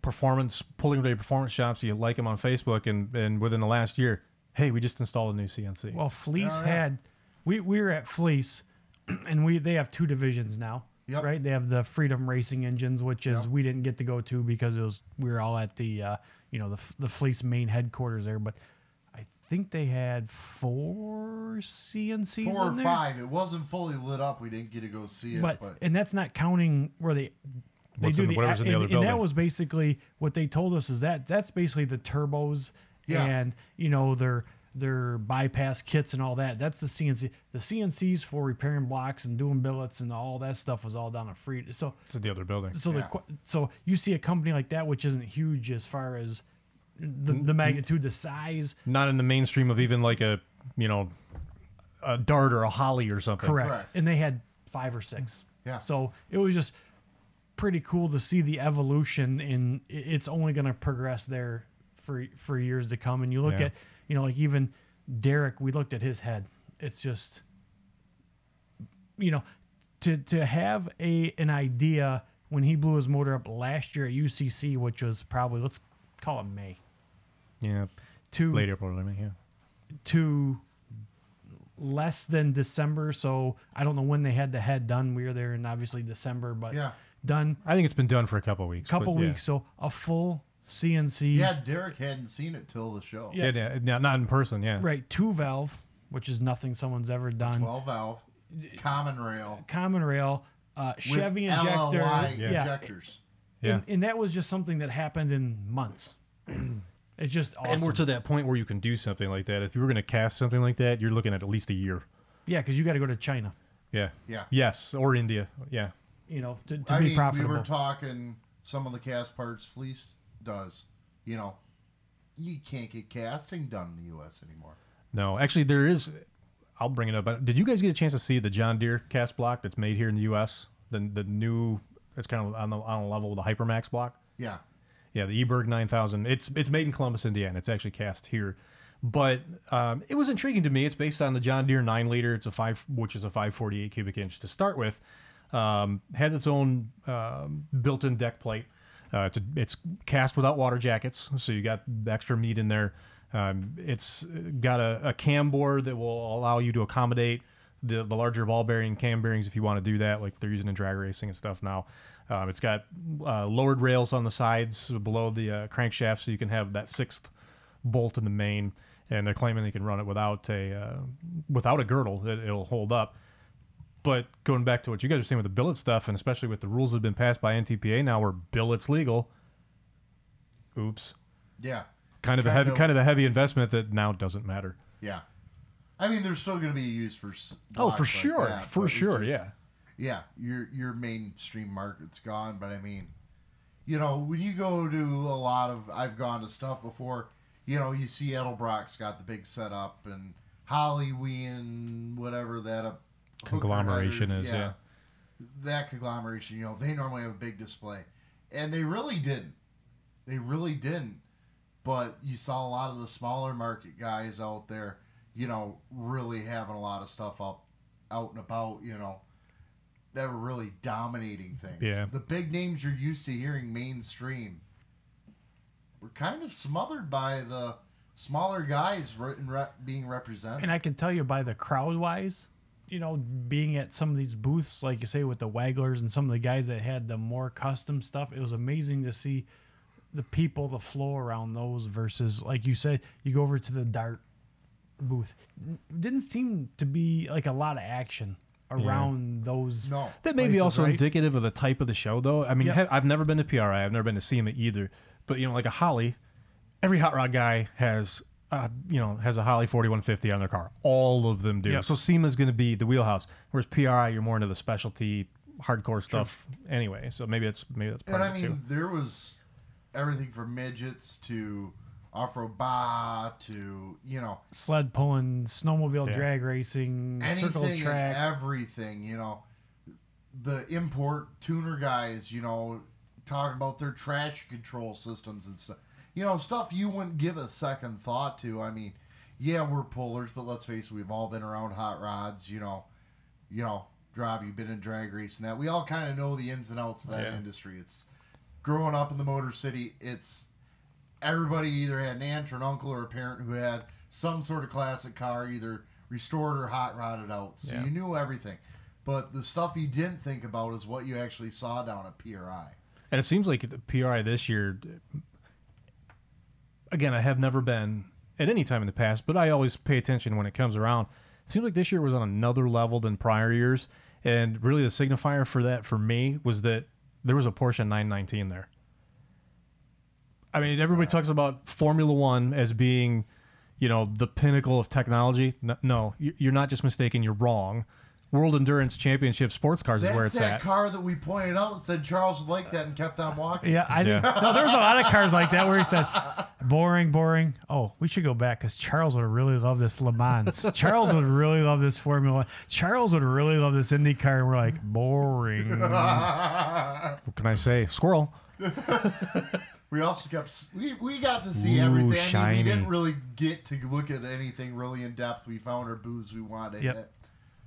performance pulling day performance shops you like them on Facebook, and and within the last year, hey, we just installed a new CNC. Well, Fleece Oh, yeah. had we we were at Fleece, and we they have two divisions now. Yep. Right, they have the Freedom Racing engines, which is Yep. we didn't get to go to because it was we were all at the uh, you know the F- the Fleece main headquarters there. But I think they had four CNCs Four or in there. five. It wasn't fully lit up. We didn't get to go see it. but, But, and that's not counting where they they What's do in the- the, whatever's in the and, other and that was basically what they told us is that that's basically the turbos Yeah. and you know their their bypass kits and all that. That's the CNC. The CNCs for repairing blocks and doing billets and all that stuff was all down at free. So It's the other building. so Yeah. the qu- so you see a company like that which isn't huge as far as the, the mm-hmm. magnitude, the size. Not in the mainstream of even like a you know a dart or a Holley or something. Correct. Correct. And they had five or six. Yeah. So it was just pretty cool to see the evolution and it's only going to progress there for for years to come. And you look Yeah. at, you know, like even Derek, we looked at his head. It's just you know, to to have a an idea when he blew his motor up last year at UCC, which was probably let's call it May, Yeah. to later April, I mean, yeah. to less than December. So I don't know when they had the head done. We were there in obviously December, but Yeah. done I think it's been done for a couple of weeks. a couple but yeah. weeks. So a full CNC, yeah, Derek hadn't seen it till the show. Yeah. Yeah, yeah, not in person. Yeah. right? Two valve, which is nothing someone's ever done. 12 valve, common rail, Common rail, uh, Chevy with injector, LLY yeah. injectors. Yeah. And, and that was just something that happened in months. it's just awesome. And we're to that point where you can do something like that. If you were going to cast something like that, you're looking at at least a year. yeah, because you got to go to China, Yeah. Yeah. Yes, or India. Yeah. you know, to, to I be mean, profitable. we were talking some of the cast parts Fleece does. You know, you can't get casting done in the U.S. anymore. No, actually, there is. I'll bring it up. But Did you guys get a chance to see the John Deere cast block that's made here in the U.S.? The the new. It's kind of on the on a level with the Hypermax block. Yeah. Yeah, the eBerg 9000. It's it's made in Columbus, Indiana. It's actually cast here, but um, it was intriguing to me. It's based on the John Deere nine liter. It's a five, which is a 548 cubic inch to start with. Um, has its own um, built-in deck plate. Uh, it's it's cast without water jackets, so you got extra meat in there. Um, it's got a, a cam bore that will allow you to accommodate the, the larger ball bearing cam bearings if you want to do that, like they're using in drag racing and stuff now. Um, it's got uh, lowered rails on the sides below the uh, crankshaft, so you can have that sixth bolt in the main. And they're claiming they can run it without a uh, without a girdle; it, it'll hold up. But going back to what you guys were saying with the billet stuff, and especially with the rules that have been passed by NTPA now, where billets legal. Oops, Yeah. kind of a heavy, of- kind of a heavy investment that now doesn't matter. Yeah. I mean, there's still going to be use for. Oh, for like sure, that, for sure, just- yeah. Yeah, your your mainstream market's gone, but I mean, you know, when you go to a lot of, I've gone to stuff before. You know, you see Edelbrock's got the big setup, and Hollyween, whatever that uh, Conglomeration is, yeah. That conglomeration, you know, they normally have a big display, and they really didn't. They really didn't. But you saw a lot of the smaller market guys out there, you know, really having a lot of stuff up out and about, you know, that were really dominating things. Yeah. The big names you're used to hearing mainstream were kind of smothered by the smaller guys re- re- being represented. And I can tell you by the crowd wise, you know, being at some of these booths, like you say, with the Waglers and some of the guys that had the more custom stuff, it was amazing to see the people, the flow around those versus, like you said, you go over to the dart booth. Didn't seem to be like a lot of action around those. no. That may be places, also right? indicative of the type of the show, though. I mean, Yep. he- I've never been to PRI. I've never been to SEMA either. But you know, like a Holley, every hot rod guy has, uh, you know, has a Holley 4150 on their car. All of them do. Yep. So SEMA is going to be the wheelhouse, whereas PRI, you're more into the specialty, hardcore stuff anyway. So maybe that's maybe that's part And of I it too. there was everything from midgets to off-road bar to you know Sled pulling, snowmobile Yeah. drag racing, circle track. and everything. You know, the import tuner guys. You know, talk about their traction control systems and stuff. You know, stuff you wouldn't give a second thought to. I mean, yeah, we're pullers, but let's face it, we've all been around hot rods. You know, you know, Rob, you've been in drag racing. That we all kind of know the ins and outs of that Yeah. industry. It's growing up in the Motor City. It's everybody either had an aunt or an uncle or a parent who had some sort of classic car, either restored or hot rodded out. So Yeah. you knew everything. But the stuff you didn't think about is what you actually saw down at PRI. And it seems like the PRI this year, again, I have never been at any time in the past, but I always pay attention when it comes around. It seems like this year was on another level than prior years. And really, the signifier for that for me was that there was a Porsche 919 there. I mean, everybody talks about Formula One as being, you know, the pinnacle of technology. No, no you- you're not just mistaken, you're wrong. World Endurance Championship sports cars is where it's that at. car that we pointed out and said Charles would like that and kept on walking. Yeah, I didn't. Yeah. No, there was a lot of cars like that where he said, "Boring, boring." Oh, we should go back because Charles would really love this Le Mans. Charles would really love this Formula. Charles would really love this IndyCar. And we're like, boring. What can I say? Squirrel. We also kept we, we got to see Ooh, everything. I mean, shiny. we didn't really get to look at anything really in depth. We found our booze we wanted to Yep. hit,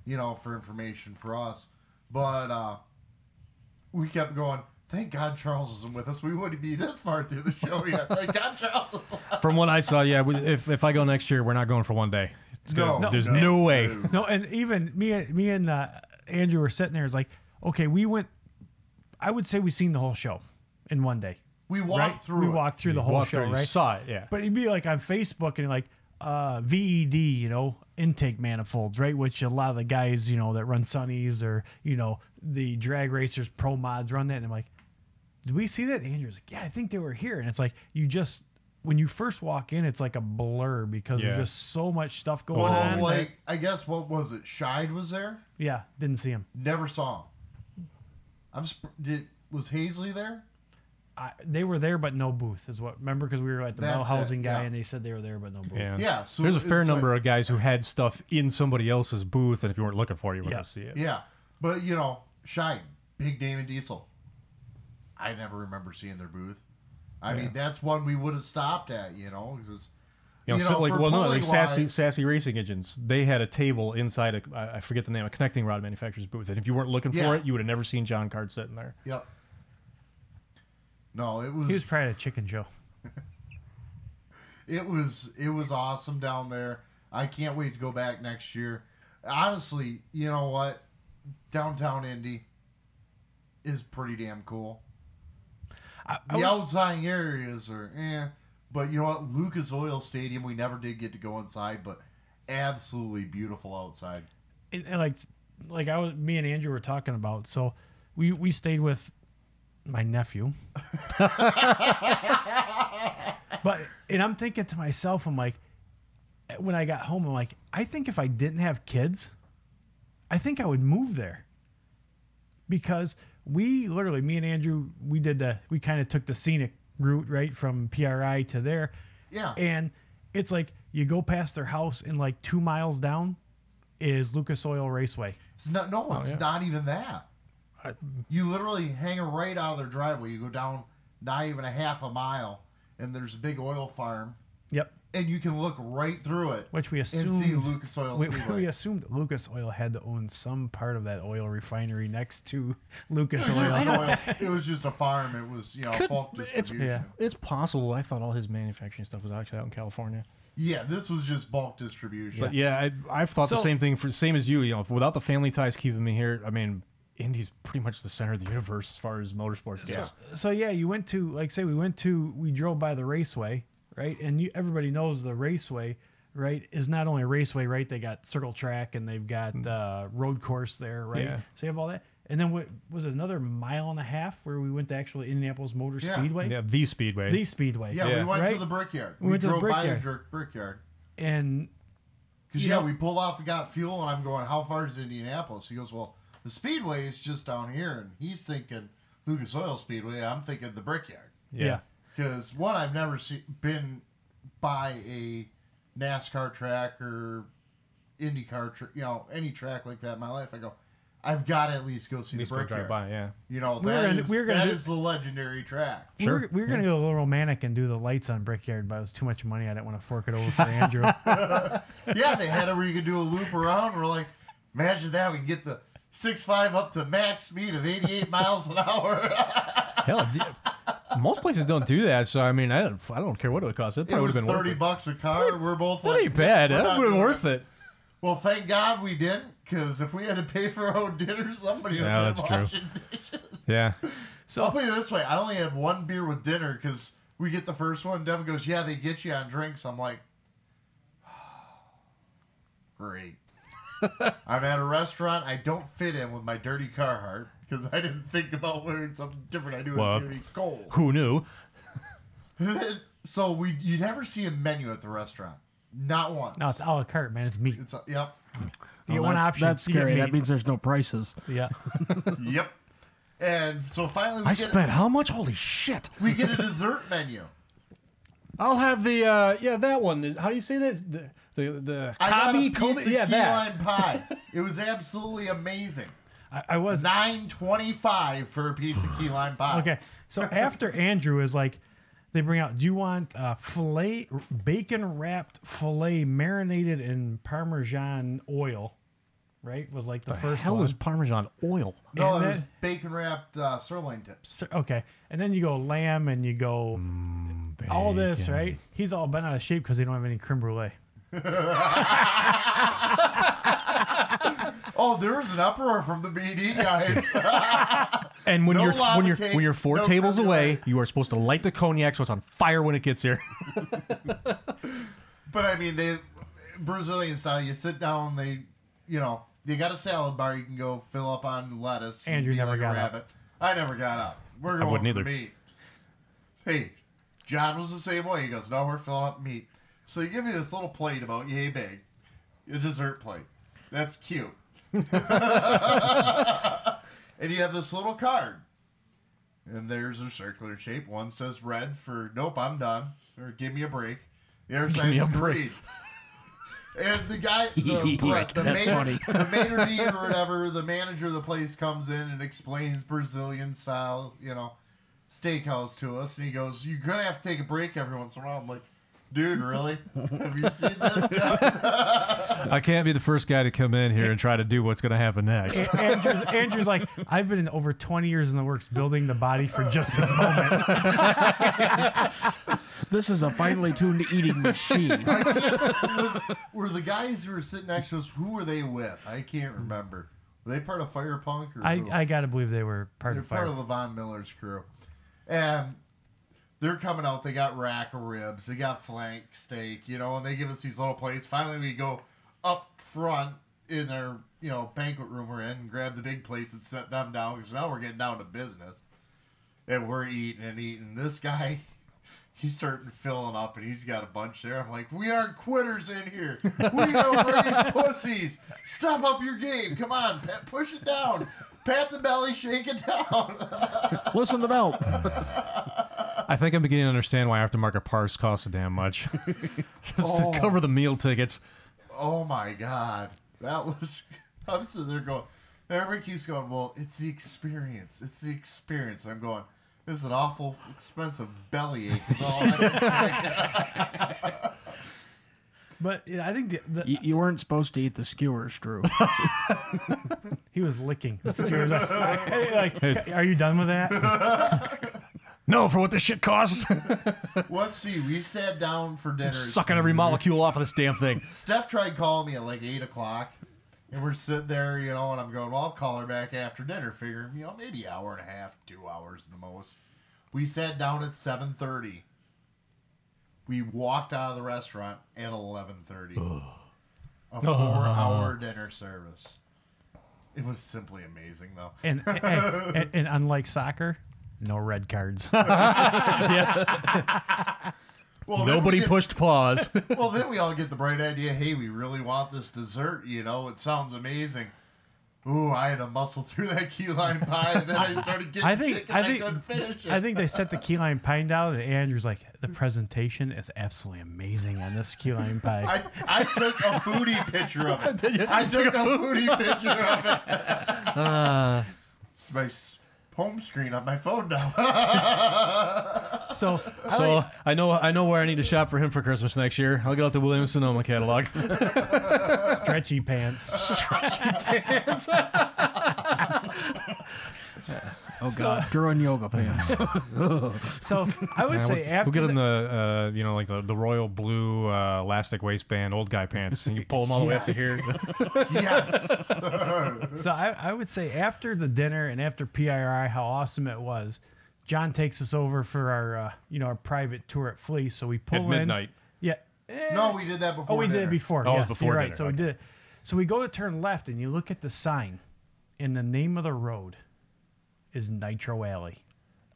you know, for information for us. But uh we kept going. Thank God Charles isn't with us. We wouldn't be this far through the show yet. Thank God Charles. From what I saw, yeah, we- if if I go next year, we're not going for one day. It's No, gonna- there's no, no, way. no. no, and even me, and me and uh, Andrew were sitting there. It's like, okay, we went. I would say we seen the whole show in one day. We walked right? through. We it. walked through the whole show, through, you right? Saw it, yeah. But it'd be like on Facebook and like uh, VED, you know, intake manifolds, right? Which a lot of the guys, you know, that run Sunnies or you know the drag racers, pro mods run that, and I'm like, did we see that? Andrew's like, yeah, I think they were here, and it's like you just when you first walk in, it's like a blur because Yeah. there's just so much stuff going Well, on. like I guess what was it? Shide was there. yeah, didn't see him. Never saw him. I'm. Sp- did was Haisley there? I, they were there, but no booth is what. Remember, because we were at the Bell That's it, Housing guy, yeah. and they said they were there, but no booth. Yeah. Yeah. So There's a fair it's number like- of guys who had stuff in somebody else's booth, and if you weren't looking for it, you wouldn't Yeah. see it. Yeah, but you know, Shine, Big Damon Diesel. I never remember seeing their booth. I mean, that's one we would have stopped at, you know, because You know, You so know, like for well, no, pulling like sassy, wise- sassy racing engines. They had a table inside a, I I forget the name, a connecting rod manufacturer's booth, and if you weren't looking Yeah. for it, you would have never seen John Card sitting there. yep. No, it was, He was probably at Chicken Joe. it was it was awesome down there. I can't wait to go back next year. Honestly, you know what? Downtown Indy is pretty damn cool. I, I The would- outside areas are eh, but you know what? Lucas Oil Stadium, we never did get to go inside, but absolutely beautiful outside. and, and like like I was me and Andrew were talking about. So we we stayed with my nephew. but and I'm thinking to myself, I'm like, eh, when I got home, I'm like, I think if I didn't have kids, I think I would move there. Because we literally, me and Andrew, we did the we kind of took the scenic route, right, from PRI to there. Yeah. And it's like you go past their house and like two miles down is Lucas Oil Raceway. It's not no, Oh, it's not even that. You literally hang right out of their driveway. You go down not even a half a mile, and there's a big oil farm Yep. and you can look right through it Which we assumed. and see Lucas Oil we, Speedway. we assumed Lucas Oil had to own some part of that oil refinery next to Lucas It Oil. oil. it was just a farm. It was you know bulk It's distribution. yeah. it's possible. I thought all his manufacturing stuff was actually out in California. Yeah, this was just bulk distribution. But yeah, I, I've thought the same thing for same as you. You know, without the family ties keeping me here, I mean, Indy's pretty much the center of the universe as far as motorsports goes. So yeah, you went to like say we went to we drove by the raceway, right? And you, everybody knows the raceway, right, is not only a raceway, right? They got circle track and they've got uh, road course there, right? Yeah. So you have all that. And then what was it another mile and a half where we went to actually Indianapolis Motor Yeah. Speedway? Yeah, the Speedway. The Speedway. yeah, Yeah. we went to Right? the brickyard. We We, went to the drove by the brickyard. jerk brickyard. And Because You yeah, know- we pulled off and got fuel, and I'm going, "How far is Indianapolis?" He goes, "Well, the Speedway is just down here," and he's thinking Lucas Oil Speedway. I'm thinking the Brickyard. yeah. Because one, I've never see, been by a NASCAR track or IndyCar, tra- you know, any track like that in my life. I go, I've got to at least go see At least the go Brickyard. by, yeah. You know, We were that gonna- is we were gonna that do- is the legendary track. We Sure. were, we were gonna go a little romantic and do the lights on Brickyard, but it was too much money. I didn't want to fork it over for Andrew. yeah, they had it where you could do a loop around. We're like, imagine that. We can get the six five up to max speed of 88 miles an hour. Hell, most places don't do that. So I mean, I don't, I don't care what it would cost. It it probably would have been 30 worth it. bucks a car. We're both That like, ain't bad. That would have been worth it. Well, thank God we didn't, because if we had to pay for our own dinner, somebody would Yeah, have that's been true. dishes. Yeah. So I'll put it this way: I only had one beer with dinner because we get the first one. Devin goes, "Yeah, they get you on drinks." I'm like, "Great." I'm at a restaurant. I don't fit in with my dirty Carhartt because I didn't think about wearing something different. I do Well, a dirty cold. Who knew? so we, you never see a menu at the restaurant, not once. no, it's a la carte, man. It's meat. It's a, yep, You get Oh, one that's, option. That's scary. That means there's no prices. yeah. yep. And so finally, we I get spent how much? Holy shit! we get a dessert menu. I'll have the uh yeah that one. Is, how do you say that? The the, the I got a Kobe- piece Kobe- of yeah key that. lime pie. It was absolutely amazing. I, I was Nine twenty-five for a piece of key lime pie. okay. So after Andrew is like, they bring out. Do you want uh, fillet, bacon wrapped fillet marinated in Parmesan oil? Right was like the, The first hell one. is Parmesan oil? No, And it was then- bacon wrapped uh, sirloin tips. So- okay, and then you go lamb and you go all this, right? He's all bent out of shape because they don't have any creme brulee. Oh, there was an uproar from the BD guys. And when No you're lava when you're cake, when you're four no tables away, brulee. you are supposed to light the cognac so it's on fire when it gets here. but I mean, they Brazilian style. You sit down. They, you know, you got a salad bar. You can go fill up on lettuce. and Andrew be never like a got up. I never got up. We're going I wouldn't for either. meat. Hey, John was the same way. He goes, "No, we're filling up meat." So you give me this little plate about yay big, a dessert plate. That's cute. and you have this little card. And there's a circular shape. One says red for nope, I'm done. Or give me a break. The other side's green. And the guy, the, the, that's main, the maitre d' or whatever, the manager of the place comes in and explains Brazilian style, you know, steakhouse to us. And he goes, You're going to have to take a break every once in a while. I'm like, Dude, really? Have you seen this guy? I can't be the first guy to come in here and try to do what's going to happen next. A- Andrew's, Andrew's like, I've been in over 20 years in the works building the body for just this moment. This is a finely tuned eating machine. was, were the guys who were sitting next to us, who were they with? I can't remember. Were they part of Fire Punk? Or I, who? I got to believe they were part They're of part of the Von Miller's crew. And they're coming out. They got rack of ribs. They got flank steak, you know, and they give us these little plates. Finally, we go up front in their, you know, banquet room we're in and grab the big plates and set them down because now we're getting down to business. And we're eating and eating. This guy, he's starting filling up and he's got a bunch there. I'm like, we aren't quitters in here. We don't raise pussies. Step up your game. Come on, pat, push it down. Pat the belly, shake it down. Listen to belt. I think I'm beginning to understand why aftermarket parts cost so damn much. Just Oh. to cover the meal tickets. Oh my god, that was. I'm sitting there going. Everybody keeps going. Well, it's the experience. It's the experience. And I'm going. This is an awful expensive belly ache. Is all I But yeah, I think the, the, You, you weren't supposed to eat the skewers, Drew. he was licking the skewers. Hey, like, are you done with that? No, for what this shit costs. Let's see. We sat down for dinner. Sucking every molecule off of this damn thing. Steph tried calling me at like eight o'clock, and we're sitting there, you know, and I'm going, "Well, I'll call her back after dinner." Figuring, you know, maybe hour and a half, two hours the most. We sat down at seven thirty. We walked out of the restaurant at eleven thirty. A four-hour dinner service. It was simply amazing, though. And and, and, and unlike soccer, no red cards. yeah. Well, then we Nobody get- pushed pause. well, then we all get the bright idea. Hey, we really want this dessert. You know, it sounds amazing. Ooh, I had to muscle through that key lime pie, and then I started getting I think sick and I I, think couldn't finish it. I think they set the key lime pie down, and Andrew's like, the presentation is absolutely amazing on this key lime pie. I, I took a foodie picture of it. I took a foodie picture of it. Uh. it's my s- home screen on my phone now. so I So like- I know I know where I need to shop for him for Christmas next year. I'll get out the Williams Sonoma catalog. Stretchy pants. Stretchy pants. Oh God, Drew in yoga pants. So I would say after we'll get the- him the uh, you know like the, the royal blue uh, elastic waistband old guy pants, and you pull them all the way up to here. yes. So I, I would say after the dinner and after PRI, how awesome it was. John takes us over for our uh, you know our private tour at Fleece. So we pull At in midnight. Yeah. Eh, no, we did that before. Oh, we did it before. Oh, yes, before you're right. dinner, So we did it. So we go to turn left, and you look at the sign, and the name of the road is Nitro Alley.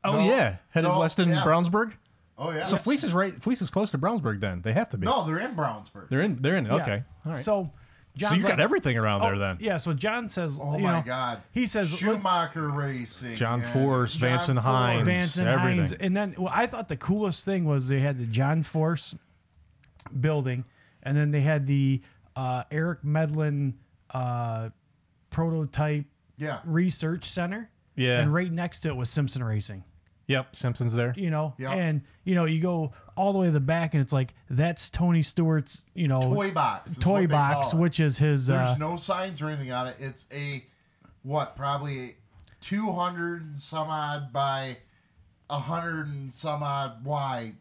Oh No, yeah, headed no, west in yeah. Brownsburg. Oh yeah. So Fleece is right. Fleece is close to Brownsburg. Then they have to be. no, they're in Brownsburg. they're in. They're in. Yeah. Okay. All right. So, So John's you've got like- everything around there Oh, then. Yeah. So John says, Oh you my know, God. He says, look, Schumacher Racing. John and Force, John Vance and Force. Hines. Vance and everything. Hines. And then well, I thought the coolest thing was they had the John Force building, and then they had the uh, Eric Medlen uh, prototype Yeah. research center. Yeah. And right next to it was Simpson Racing. Yep. Simpsons there. You know, Yep. and you know you go all the way to the back, and it's like that's Tony Stewart's, you know, Toy box. is toy what they box, call it. which is his. There's Uh, no signs or anything on it. It's a what? Probably two hundred and some odd by a hundred and some odd wide,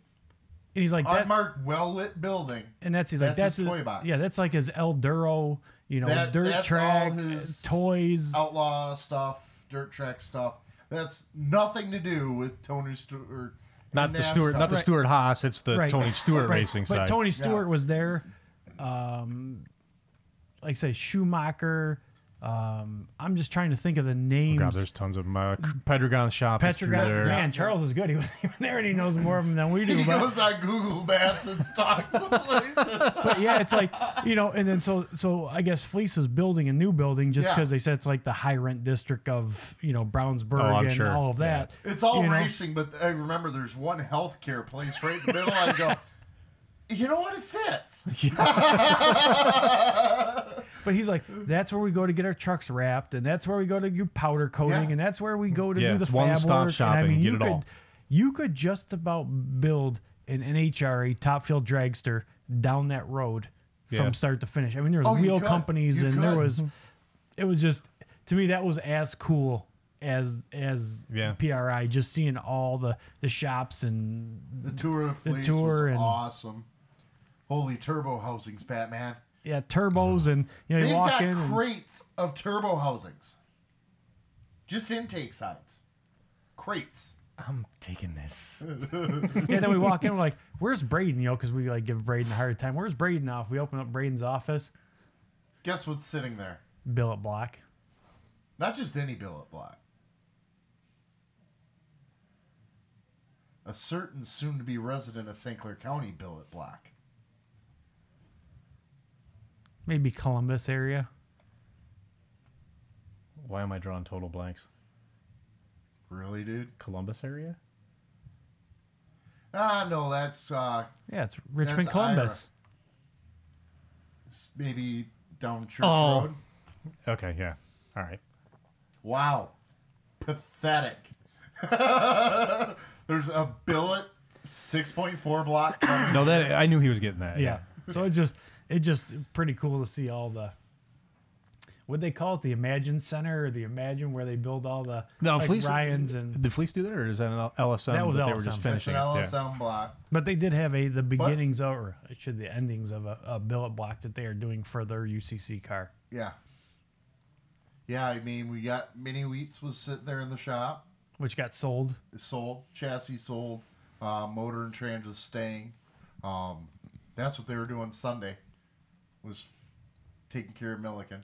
and he's like that, unmarked, well lit building. and that's he's like That's that's his his- toy box. Yeah, that's like his El Duro, you know, That- dirt that's track all his toys. Outlaw stuff, dirt track stuff. That's nothing to do with Tony Stewart. Not the Stewart. Not the Right. Stewart Haas. It's the Right. Tony Stewart Right. racing but side. Tony Stewart Yeah. was there. Um, like I say, Schumacher. Um, I'm just trying to think of the names. Oh, God, there's tons of them. Uh, Pedregon shop is through Petrogon. there. Man, Charles is good. He was even there, and he knows more of them than we do. He but, goes on Google Maps and stalks the places. but yeah, it's like you know, and then so so I guess Fleece is building a new building just Yeah. because they said it's like the high rent district of you know Brownsburg Oh, and sure. all of Yeah. that. It's all you know? racing, but I remember there's one healthcare place right in the middle. I go, you know what? It fits. But he's like, that's where we go to get our trucks wrapped, and that's where we go to do powder coating, Yeah. and that's where we go to Yeah, do the it's fab one-stop work. shopping, And I mean, get you it could, all. you could just about build an NHRA top fuel dragster down that road Yeah. from start to finish. I mean, there was Oh, you wheel could. companies, You and there could. was, mm-hmm. it was just to me that was as cool as as Yeah. PRI. Just seeing all the the shops and The tour of The Fleece tour was and- awesome. Holy turbo housings, Batman. yeah turbos, and you know you They've walk got in. and- crates of turbo housings. Just intake sides. Crates. I'm taking this. Yeah, then we walk in, we're like, "Where's Braden?" You know, because we like give Braden a hard time. Where's Braden now? If we open up Braden's office, Guess what's sitting there? billet block. Not just any billet block. A certain soon to be resident of St. Clair County billet block. Maybe Columbus area. Why am I drawing total blanks? Really, dude? Columbus area? Ah, no, that's uh, Yeah, it's Richmond, That's Columbus. s- maybe down Church Oh. Road. Okay, yeah. All right. Wow. Pathetic. There's a billet 6.4 block coming. No, that I knew he was getting that. Yeah. So it just it just pretty cool to see all the. What they call it, the Imagine Center or the Imagine where they build all the No, like Fleece Ryan's and did Fleece do that, or is that an LSM That was they were just LSM. It's finishing? an it? Yeah. LSM block. But they did have a the beginnings of, or I should the endings of a, a billet block that they are doing for their UCC car. Yeah. Yeah, I mean, we got Mini Wheats was sitting there in the shop. which got sold. It sold, chassis sold, uh, motor and trans was staying. Um, that's what they were doing Sunday, was taking care of Milliken.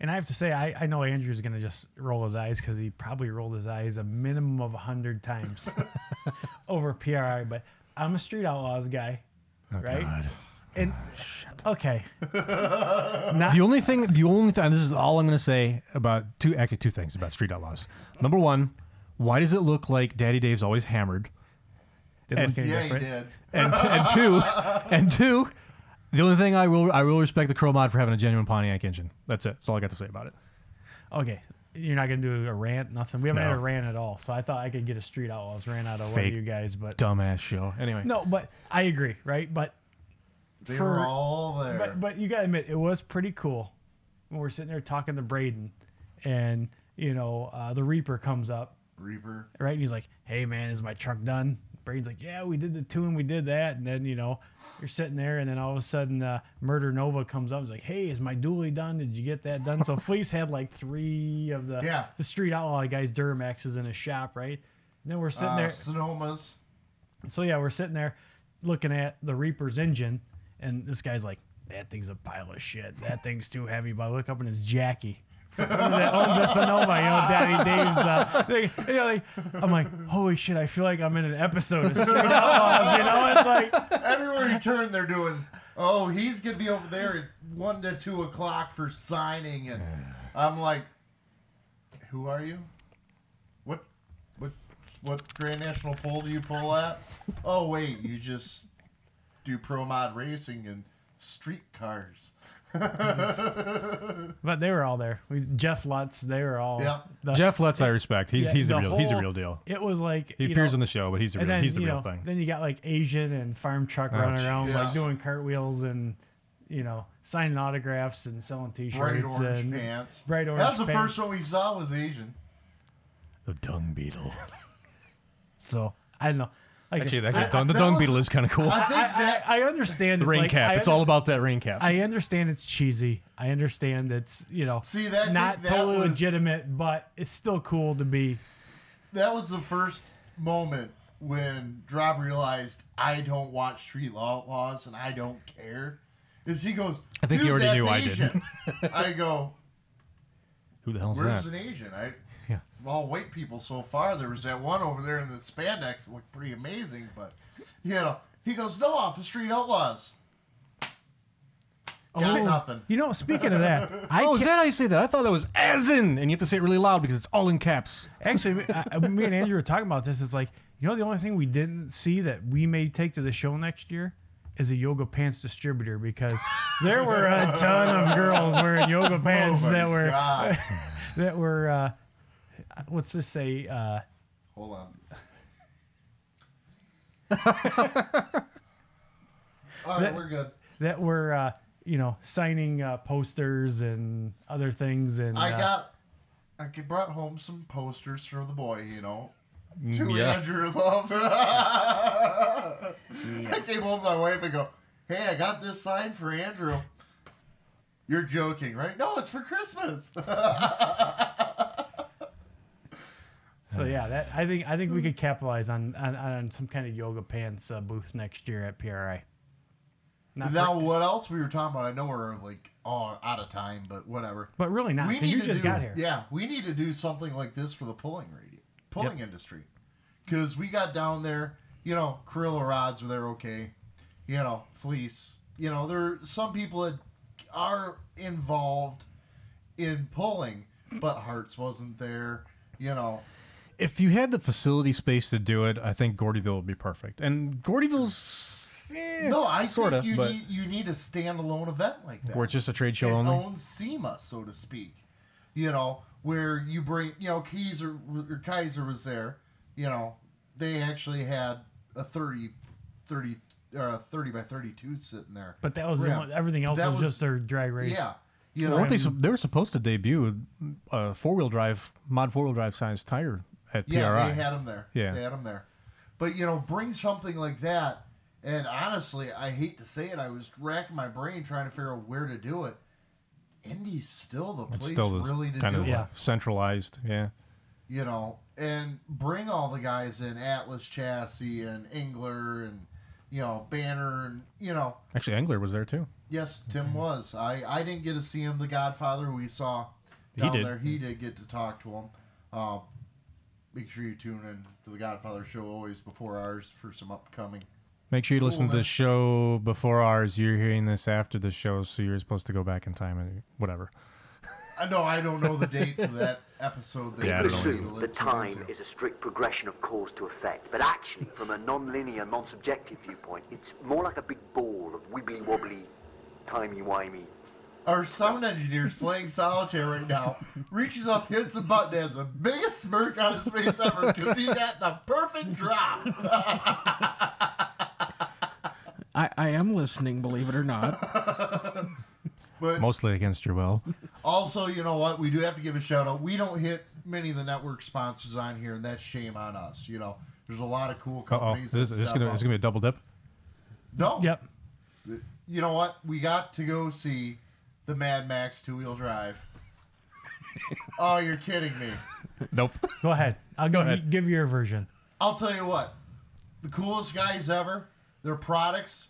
And I have to say, I, I know Andrew's going to just roll his eyes because he probably rolled his eyes a minimum of 100 times over PRI. But I'm a Street Outlaws guy, oh, right? And okay, The only thing, the only thing, this is all I'm going to say about two, actually two things about Street Outlaws. Number one, why does it look like Daddy Dave's always hammered? didn't And- look any Yeah, different. he did. And, and two, and two, the only thing I will, I will respect the Crow Mod for having a genuine Pontiac engine. That's it. That's all I got to say about it. Okay, you're not going to do a rant, nothing. We haven't had a rant at all, so I thought I could get a Street Outlaws rant out of one Fake of you guys, but Dumbass show. Anyway, no, but I agree, right? But They For- were all there. But but you gotta admit, it was pretty cool when we're sitting there talking to Braden, and you know uh, the Reaper comes up, Reaper. right? And he's like, "Hey man, is my truck done?" Braden's like, "Yeah, we did the tune, we did that." And then you know you're sitting there, and then all of a sudden, uh, Murder Nova comes up. He's like, "Hey, is my dually done? Did you get that done?" So Fleece had like three of the Yeah. the Street Outlaw guys Duramaxes in his shop, right? And then we're sitting Uh, there. Sonomas. So yeah, we're sitting there looking at the Reaper's engine, and this guy's like, "That thing's a pile of shit. That thing's too heavy." But I look up and it's Jackie. That owns a Sonoma, you know, Daddy Dave's. Uh, thing. You know, like, I'm like, holy shit! I feel like I'm in an episode of Street Outlaws. You know, it's like, Everywhere you turn, they're doing. Oh, he's gonna be over there at one to two o'clock for signing, and I'm like, who are you? What, what, what Grand National Poll do you pull at? Oh wait, you just do pro mod racing and street cars. but they were all there. We, Jeff Lutz, they were all. Yeah. the- Jeff Lutz, I respect. He's yeah, he's the, the real he's a real deal. It was like He appears know, on the show, but he's the real then he's the real know, thing. then you got like AZN and farm truck running around Yeah. like doing cartwheels and you know signing autographs and selling T-shirts Bright orange and pants. bright orange That's the pants. first one we saw was Asian. The dung beetle. So I don't know. Like, Actually, that, I- dung- the that dung was- beetle is kind of cool. I think that I, I understand the it's rain like, cap. I It's all underst- about that rain cap. I understand it's cheesy. I understand it's you know See, that- I not that totally was- legitimate, but it's still cool to be. that was the first moment when Drop realized I don't watch Street law Outlaws and I don't care. Is he goes? I think he already that's knew I did." Asian." I go, Who the hell's that? "Where's that? an Asian?" I Yeah. All white people so far. There was that one over there in the spandex that looked pretty amazing, but you know, he goes, "No, off the Street Outlaws." Got nothing. You know, speaking of that, I Oh, is ca- that how you say that? I thought that was as in, and you have to say it really loud because it's all in caps. Actually, I, I- me and Andrew were talking about this. It's like, you know, the only thing we didn't see that we may take to the show next year is a yoga pants distributor because there were a ton of girls wearing yoga pants Oh that were that were uh, what's this say? Uh, Hold on. All right, That- we're good. that were uh, you know signing uh, posters and other things and I uh, got, I g- brought home some posters for the boy, you know, to Mm, yeah. Andrew Love. I came home to my wife and go, "Hey, I got this sign for Andrew." You're joking, right? No, it's for Christmas. So yeah that I think I think we could capitalize on on, on some kind of yoga pants uh, booth next year at PRI. Not for- now, what else we were talking about? I know we're like all out of time, but whatever. but really not we need you to just do, got here. Yeah, we need to do something like this for the pulling radio, pulling industry, because we got down there. You know, Carrillo rods were there okay. You know, fleece. You know, there are some people that are involved in pulling, but Hearts wasn't there. You know, If you had the facility space to do it, I think Gordyville would be perfect. And Gordyville's eh, no, I sorta, think you but need you need a standalone event like that. where it's just a trade show its only. own SEMA, so to speak. You know, where you bring, you know, Kaiser, or Kaiser was there. You know, they actually had a 30, 30 or a thirty by thirty two sitting there. But that was the rim. one- everything else That was, just their drag race. Yeah, you know, Weren't they, they were supposed to debut a four wheel drive, mod four wheel drive size tire at Yeah, PRI. they had him there. Yeah. they had him there. But you know, bring something like that. And honestly, I hate to say it, I was racking my brain trying to figure out where to do it. Indy's still the place still the really to kind do of it. Yeah. centralized. Yeah. You know, and bring all the guys in Atlas Chassis and Engler and you know Banner and you know Actually, Engler was there too. Yes, Tim was. I, I didn't get to see him, the Godfather, we saw He down did. there. He did get to talk to him. Uh, make sure you tune in to the Godfather show always before ours for some upcoming. Make sure you listen to the show before ours. You're hearing this after the show, so you're supposed to go back in time and whatever. I know I don't know the date for that episode. That Yeah, I don't know. to assume that time into. is a strict progression of cause to effect, but actually, from a non-linear, non-subjective viewpoint, it's more like a big ball of wibbly-wobbly, timey-wimey. Our sound engineer's playing solitaire right now. Reaches up, hits the button, has the biggest smirk on his face ever because he got the perfect drop. I, I am listening, believe it or not. But Mostly against your will. Also, you know what? We do have to give a shout out. We don't hit many of the network sponsors on here, and that's shame on us. You know, there's a lot of cool companies. This, this is gonna up. this gonna be a double dip. no. Yep. You know what? We got to go see the Mad Max two wheel drive. oh, you're kidding me. Nope. Go ahead. I'll give, you, give your version. I'll tell you what. The coolest guys ever. Their products.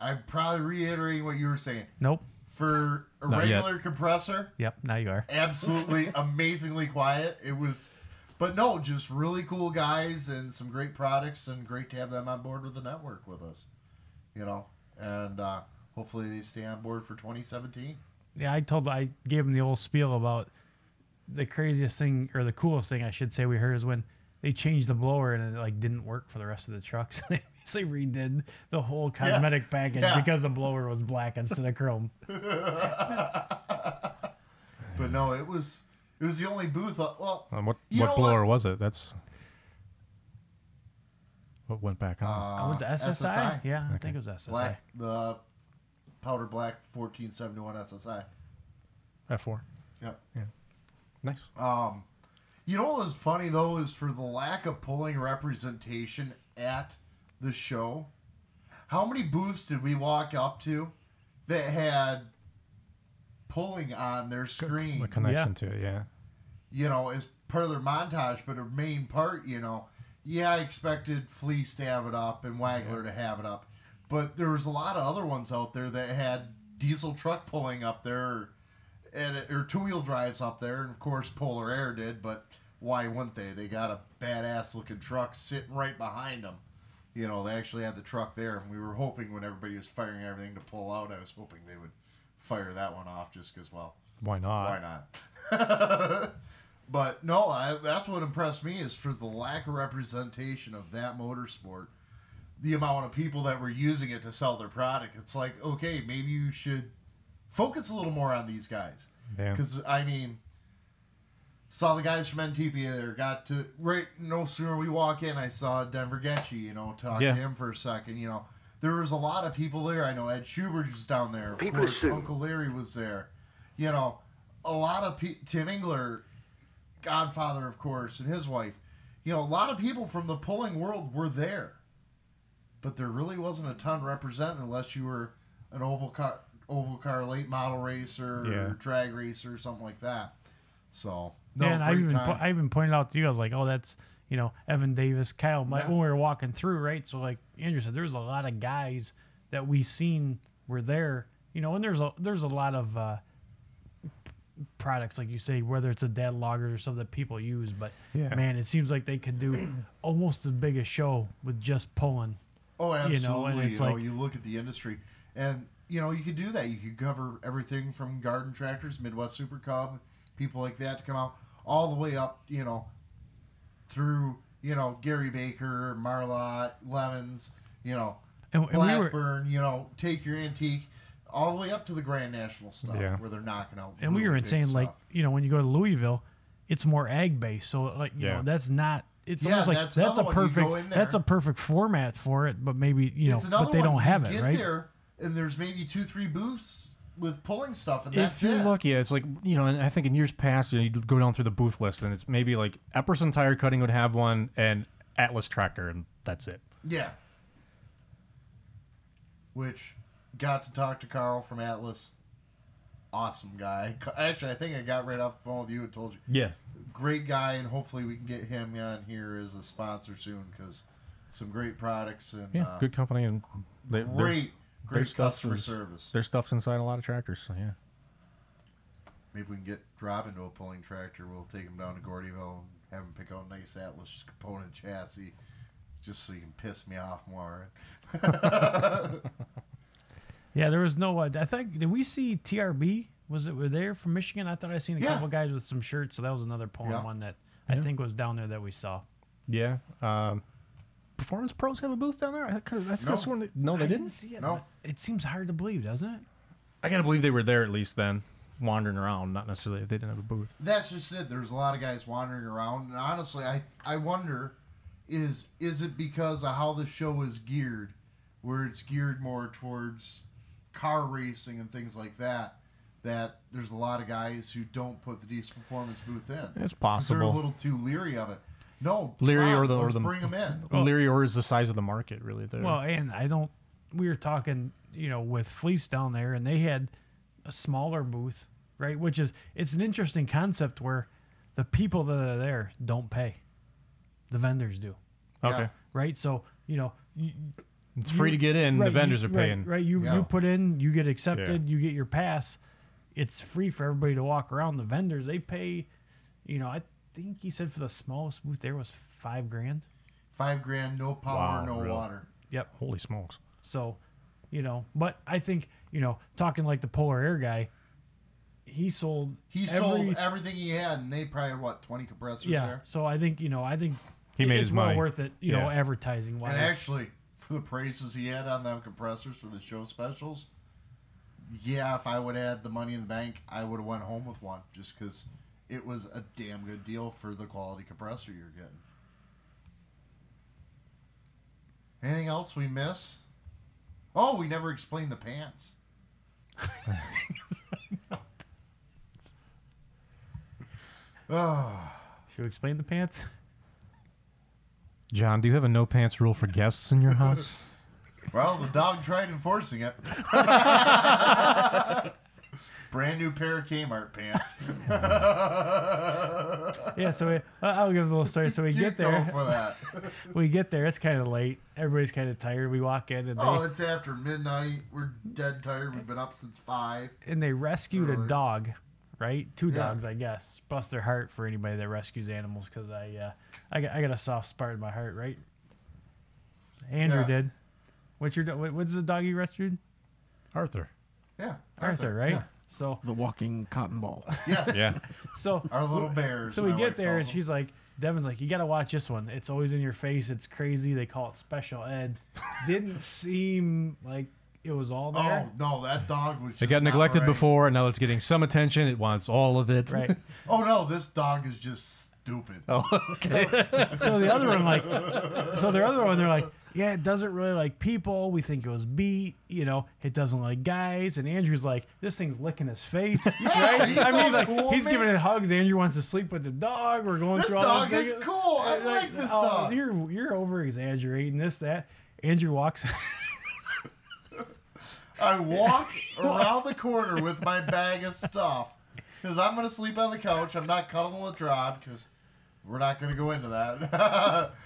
I'm probably reiterating what you were saying. Nope. For a Not yet. regular compressor, Yep. Now you are. absolutely amazingly quiet. It was, but no, just really cool guys and some great products, and great to have them on board with the network with us. You know, and uh, hopefully they stay on board for 2017. Yeah, I told I gave him the old spiel about the craziest thing or the coolest thing I should say we heard is when they changed the blower and it like didn't work for the rest of the trucks. they basically redid the whole cosmetic package yeah. because the blower was black instead of chrome. But no, it was it was the only booth. Uh, well, Um, what what blower what? was it? That's what went back on. uh, Oh, was it SSI? Yeah, I think it was SSI. Black the powder black 1471 SSI. F4. Yep. Yeah. Nice. Um, you know what was funny though is for the lack of pulling representation at the show. How many booths did we walk up to that had pulling on their screen? The connection to it, yeah. you know, as part of their montage, but a main part, you know, yeah, I expected Fleece to have it up and Wagler to have it up, but there was a lot of other ones out there that had diesel truck pulling up there, and or two wheel drives up there, and of course Polar Air did, but why wouldn't they? They got a badass looking truck sitting right behind them. You know, they actually had the truck there, and we were hoping when everybody was firing everything to pull out, I was hoping they would fire that one off just because, well, Why not? why not? but no, I, that's what impressed me is for the lack of representation of that motorsport, the amount of people that were using it to sell their product. It's like, okay, maybe you should focus a little more on these guys. Yeah. Because I mean, saw the guys from NTP there. Got to right no sooner we walk in, I saw Denver Getchy. You know, talk Yeah. to him for a second. You know, there was a lot of people there. I know Ed Schubert was down there. Of People course, assume- Uncle Larry was there. You know, a lot of pe- Tim Engler, Godfather, of course, and his wife. You know, a lot of people from the pulling world were there, but there really wasn't a ton represented unless you were an oval car, oval car late model racer Yeah. or drag racer or something like that. So no, yeah, and I even time. po- I even pointed out to you, I was like, oh, that's you know Evan Davis, Kyle, Mike, Yeah. when we were walking through, right? So like Andrew said, there's a lot of guys that we seen were there, you know, and there's a there's a lot of uh, products like you say, whether it's a data logger or something that people use, but Yeah. man, it seems like they could do almost as big a show with just pulling. Oh, you absolutely. know, and it's you, know, you look at the industry, and you know you could do that. You could cover everything from garden tractors, Midwest Super Cub, people like that to come out, all the way up, you know, through you know Gary Baker, Marlot, Lemons, you know, And, and we were Blackburn. you know, take your antique. All the way up to the Grand National stuff, Yeah. where they're knocking out. and we were insane, like you know when you go to Louisville, it's more ag based, so like you Yeah. know that's not it's Yeah, almost like that's that's, a. You perfect that's a perfect format for it, but maybe you know, but they one. don't have you it, get right? there, and there's maybe two, three booths with pulling stuff, and If you're it. lucky, it's like you know, and I think in years past, you know, you'd go down through the booth list, and it's maybe like Epperson Tire Cutting would have one, and Atlas Tractor, and that's it. Yeah. Which got to talk to Carl from Atlas. Awesome guy. Actually, I think I got right off the phone with you and told you. Yeah. Great guy, and hopefully we can get him on here as a sponsor soon because some great products and Yeah, uh, good company, and they, great, great stuff customer is- service. Their stuff's inside a lot of tractors, so yeah. Maybe we can get Rob into a pulling tractor. We'll take him down to Gordyville and have him pick out a nice Atlas component chassis just so you can piss me off more. Yeah, there was no. uh, I think did we see TRB? Was it were they from Michigan? I thought I seen a Yeah. couple guys with some shirts, so that was another pulling Yeah. one that I think was down there that we saw. Yeah. Um, Performance Pros have a booth down there. I could. That's No. sworn they, no, they I didn't. see it. No. It seems hard to believe, doesn't it? I gotta believe they were there at least then, wandering around. Not necessarily if they didn't have a booth. That's just it. There's a lot of guys wandering around, and honestly, I I wonder is is it because of how the show is geared, where it's geared more towards car racing and things like that, that there's a lot of guys who don't put the Decent Performance booth in. It's possible. They're a little too leery of it. No, leery come or the or let's the bring them in. Leary or is the size of the market really there? Well, and I don't. We were talking, you know, with Fleece down there, and they had a smaller booth, right? Which is it's an interesting concept where the people that are there don't pay, the vendors do, okay, right? So you know, you, it's free to get in. right, the vendors you- are paying. Right, right. You Yeah. you put in, you get accepted, you get your pass. It's free for everybody to walk around. The vendors they pay, you know, I think he said for the smallest booth there was five grand. Five grand, no power, Wow, no really? water. Yep. Holy smokes! So, you know, but I think you know, talking like the Polar Air guy, he sold. He every- sold everything he had, and they probably had what twenty compressors Yeah. there. So I think you know, I think He made it's his well money. worth it. You know, advertising wise. And actually, for the prices he had on them compressors for the show specials, yeah, if I would have had the money in the bank, I would have went home with one just because it was a damn good deal for the quality compressor you're getting. Anything else we miss? Oh, we never explained the pants. oh, should we explain the pants? John, do you have a no pants rule for guests in your house? well, the dog tried enforcing it. Brand new pair of Kmart pants. Yeah. So we, I- I'll give a little story. So we You get go there. for that. we get there. It's kind of late. Everybody's kind of tired. We walk in and oh, they Oh, it's after midnight. We're dead tired. We've been up since five. and they rescued a dog, right? Two Yeah. dogs, I guess. Bust their heart for anybody that rescues animals, because I, uh, I got, I got a soft spot in my heart, right? Andrew Yeah. did. What's your, what- what's the dog you rescued? Arthur. Yeah, Arthur, right? Yeah. So, The walking cotton ball. Yes. Yeah. so Our little bears. So we get there and them. she's like, Devin's like, you got to watch this one. It's always in your face. It's crazy. They call it special ed. Didn't seem like it was all oh, there. Oh no, that dog was. It got not neglected right. before, and now it's getting some attention. It wants all of it. Right. Oh no, this dog is just stupid. Oh, So, so the other one, like, so the other one, they're like, yeah, it doesn't really like people. We think it was beat. You know, it doesn't like guys. And Andrew's like, this thing's licking his face. Yeah, right? he's I mean, all he's like, cool, he's man. giving it hugs. Andrew wants to sleep with the dog. We're going This through all dog this dog is cool. I uh, like this oh, dog. You're you're over exaggerating this that. Andrew walks. I walk around the corner with my bag of stuff because I'm gonna sleep on the couch. I'm not cuddling with Rod because we're not gonna go into that.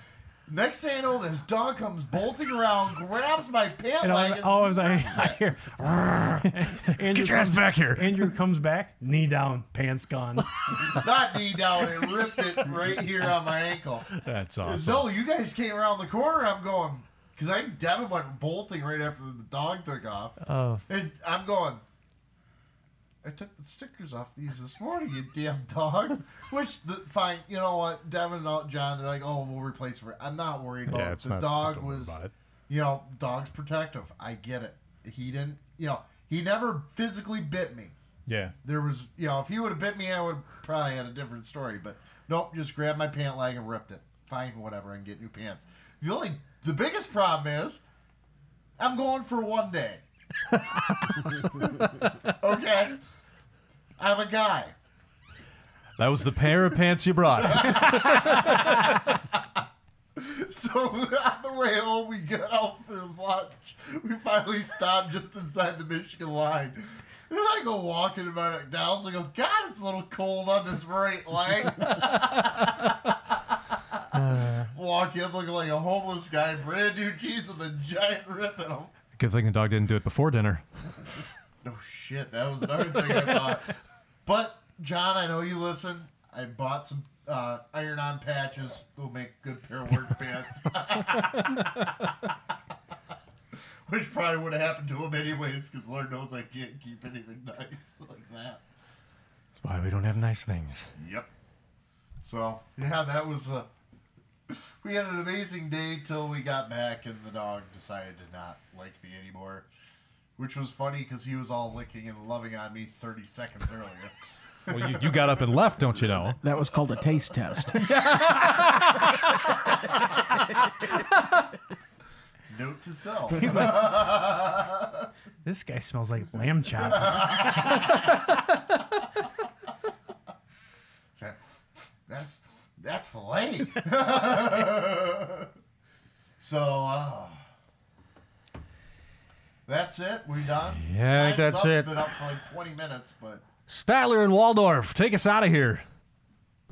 Next thing I know, this dog comes bolting around, grabs my pant And leg, all, and all I was I, I hear, Andrew Get your ass comes- back here. Andrew comes back, knee down, pants gone. not knee down, it ripped it right here on my ankle. That's awesome. No, you guys came around the corner. I'm going because I think Devin went bolting right after the dog took off, Oh, and I'm going. I took the stickers off these this morning, you damn dog. Which the fine, you know what? Devin and John, they're like, oh, we'll replace it. I'm not worried about Yeah, it. it's The not- dog was, it. you know, dog's protective. I get it. He didn't, you know, he never physically bit me. Yeah. There was, you know, if he would have bit me, I would have probably had a different story. But nope, just grabbed my pant leg and ripped it. fine, whatever, and get new pants. The only, the biggest problem is, I'm going for one day. okay, I'm a guy. That was the pair of pants you brought. So on the way home, we got out for lunch. We finally stopped just inside the Michigan line. And I go walking to my McDonald's. I go, God, it's a little cold on this right leg. Walk in looking like a homeless guy, brand new jeans with a giant rip in them. Good thing the dog didn't do it before dinner. No shit, that was another thing I thought. But John, I know you listen. I bought some uh, iron-on patches. Will make a good pair of work pants. Which probably would have happened to him anyways, because Lord knows I can't keep anything nice like that. That's why we don't have nice things. Yep. So yeah, that was uh, a. We had an amazing day till we got back, and the dog decided to not like me anymore, which was funny because he was all licking and loving on me 30 seconds earlier. Well, you, you got up and left, don't you know? That was called a taste test. Note to self. He's like, this guy smells like lamb chops. So, that's that's filet. so uh, that's it. We done. Yeah, Time's that's up. it. It's been up for like 20 minutes, but Statler and Waldorf, take us out of here.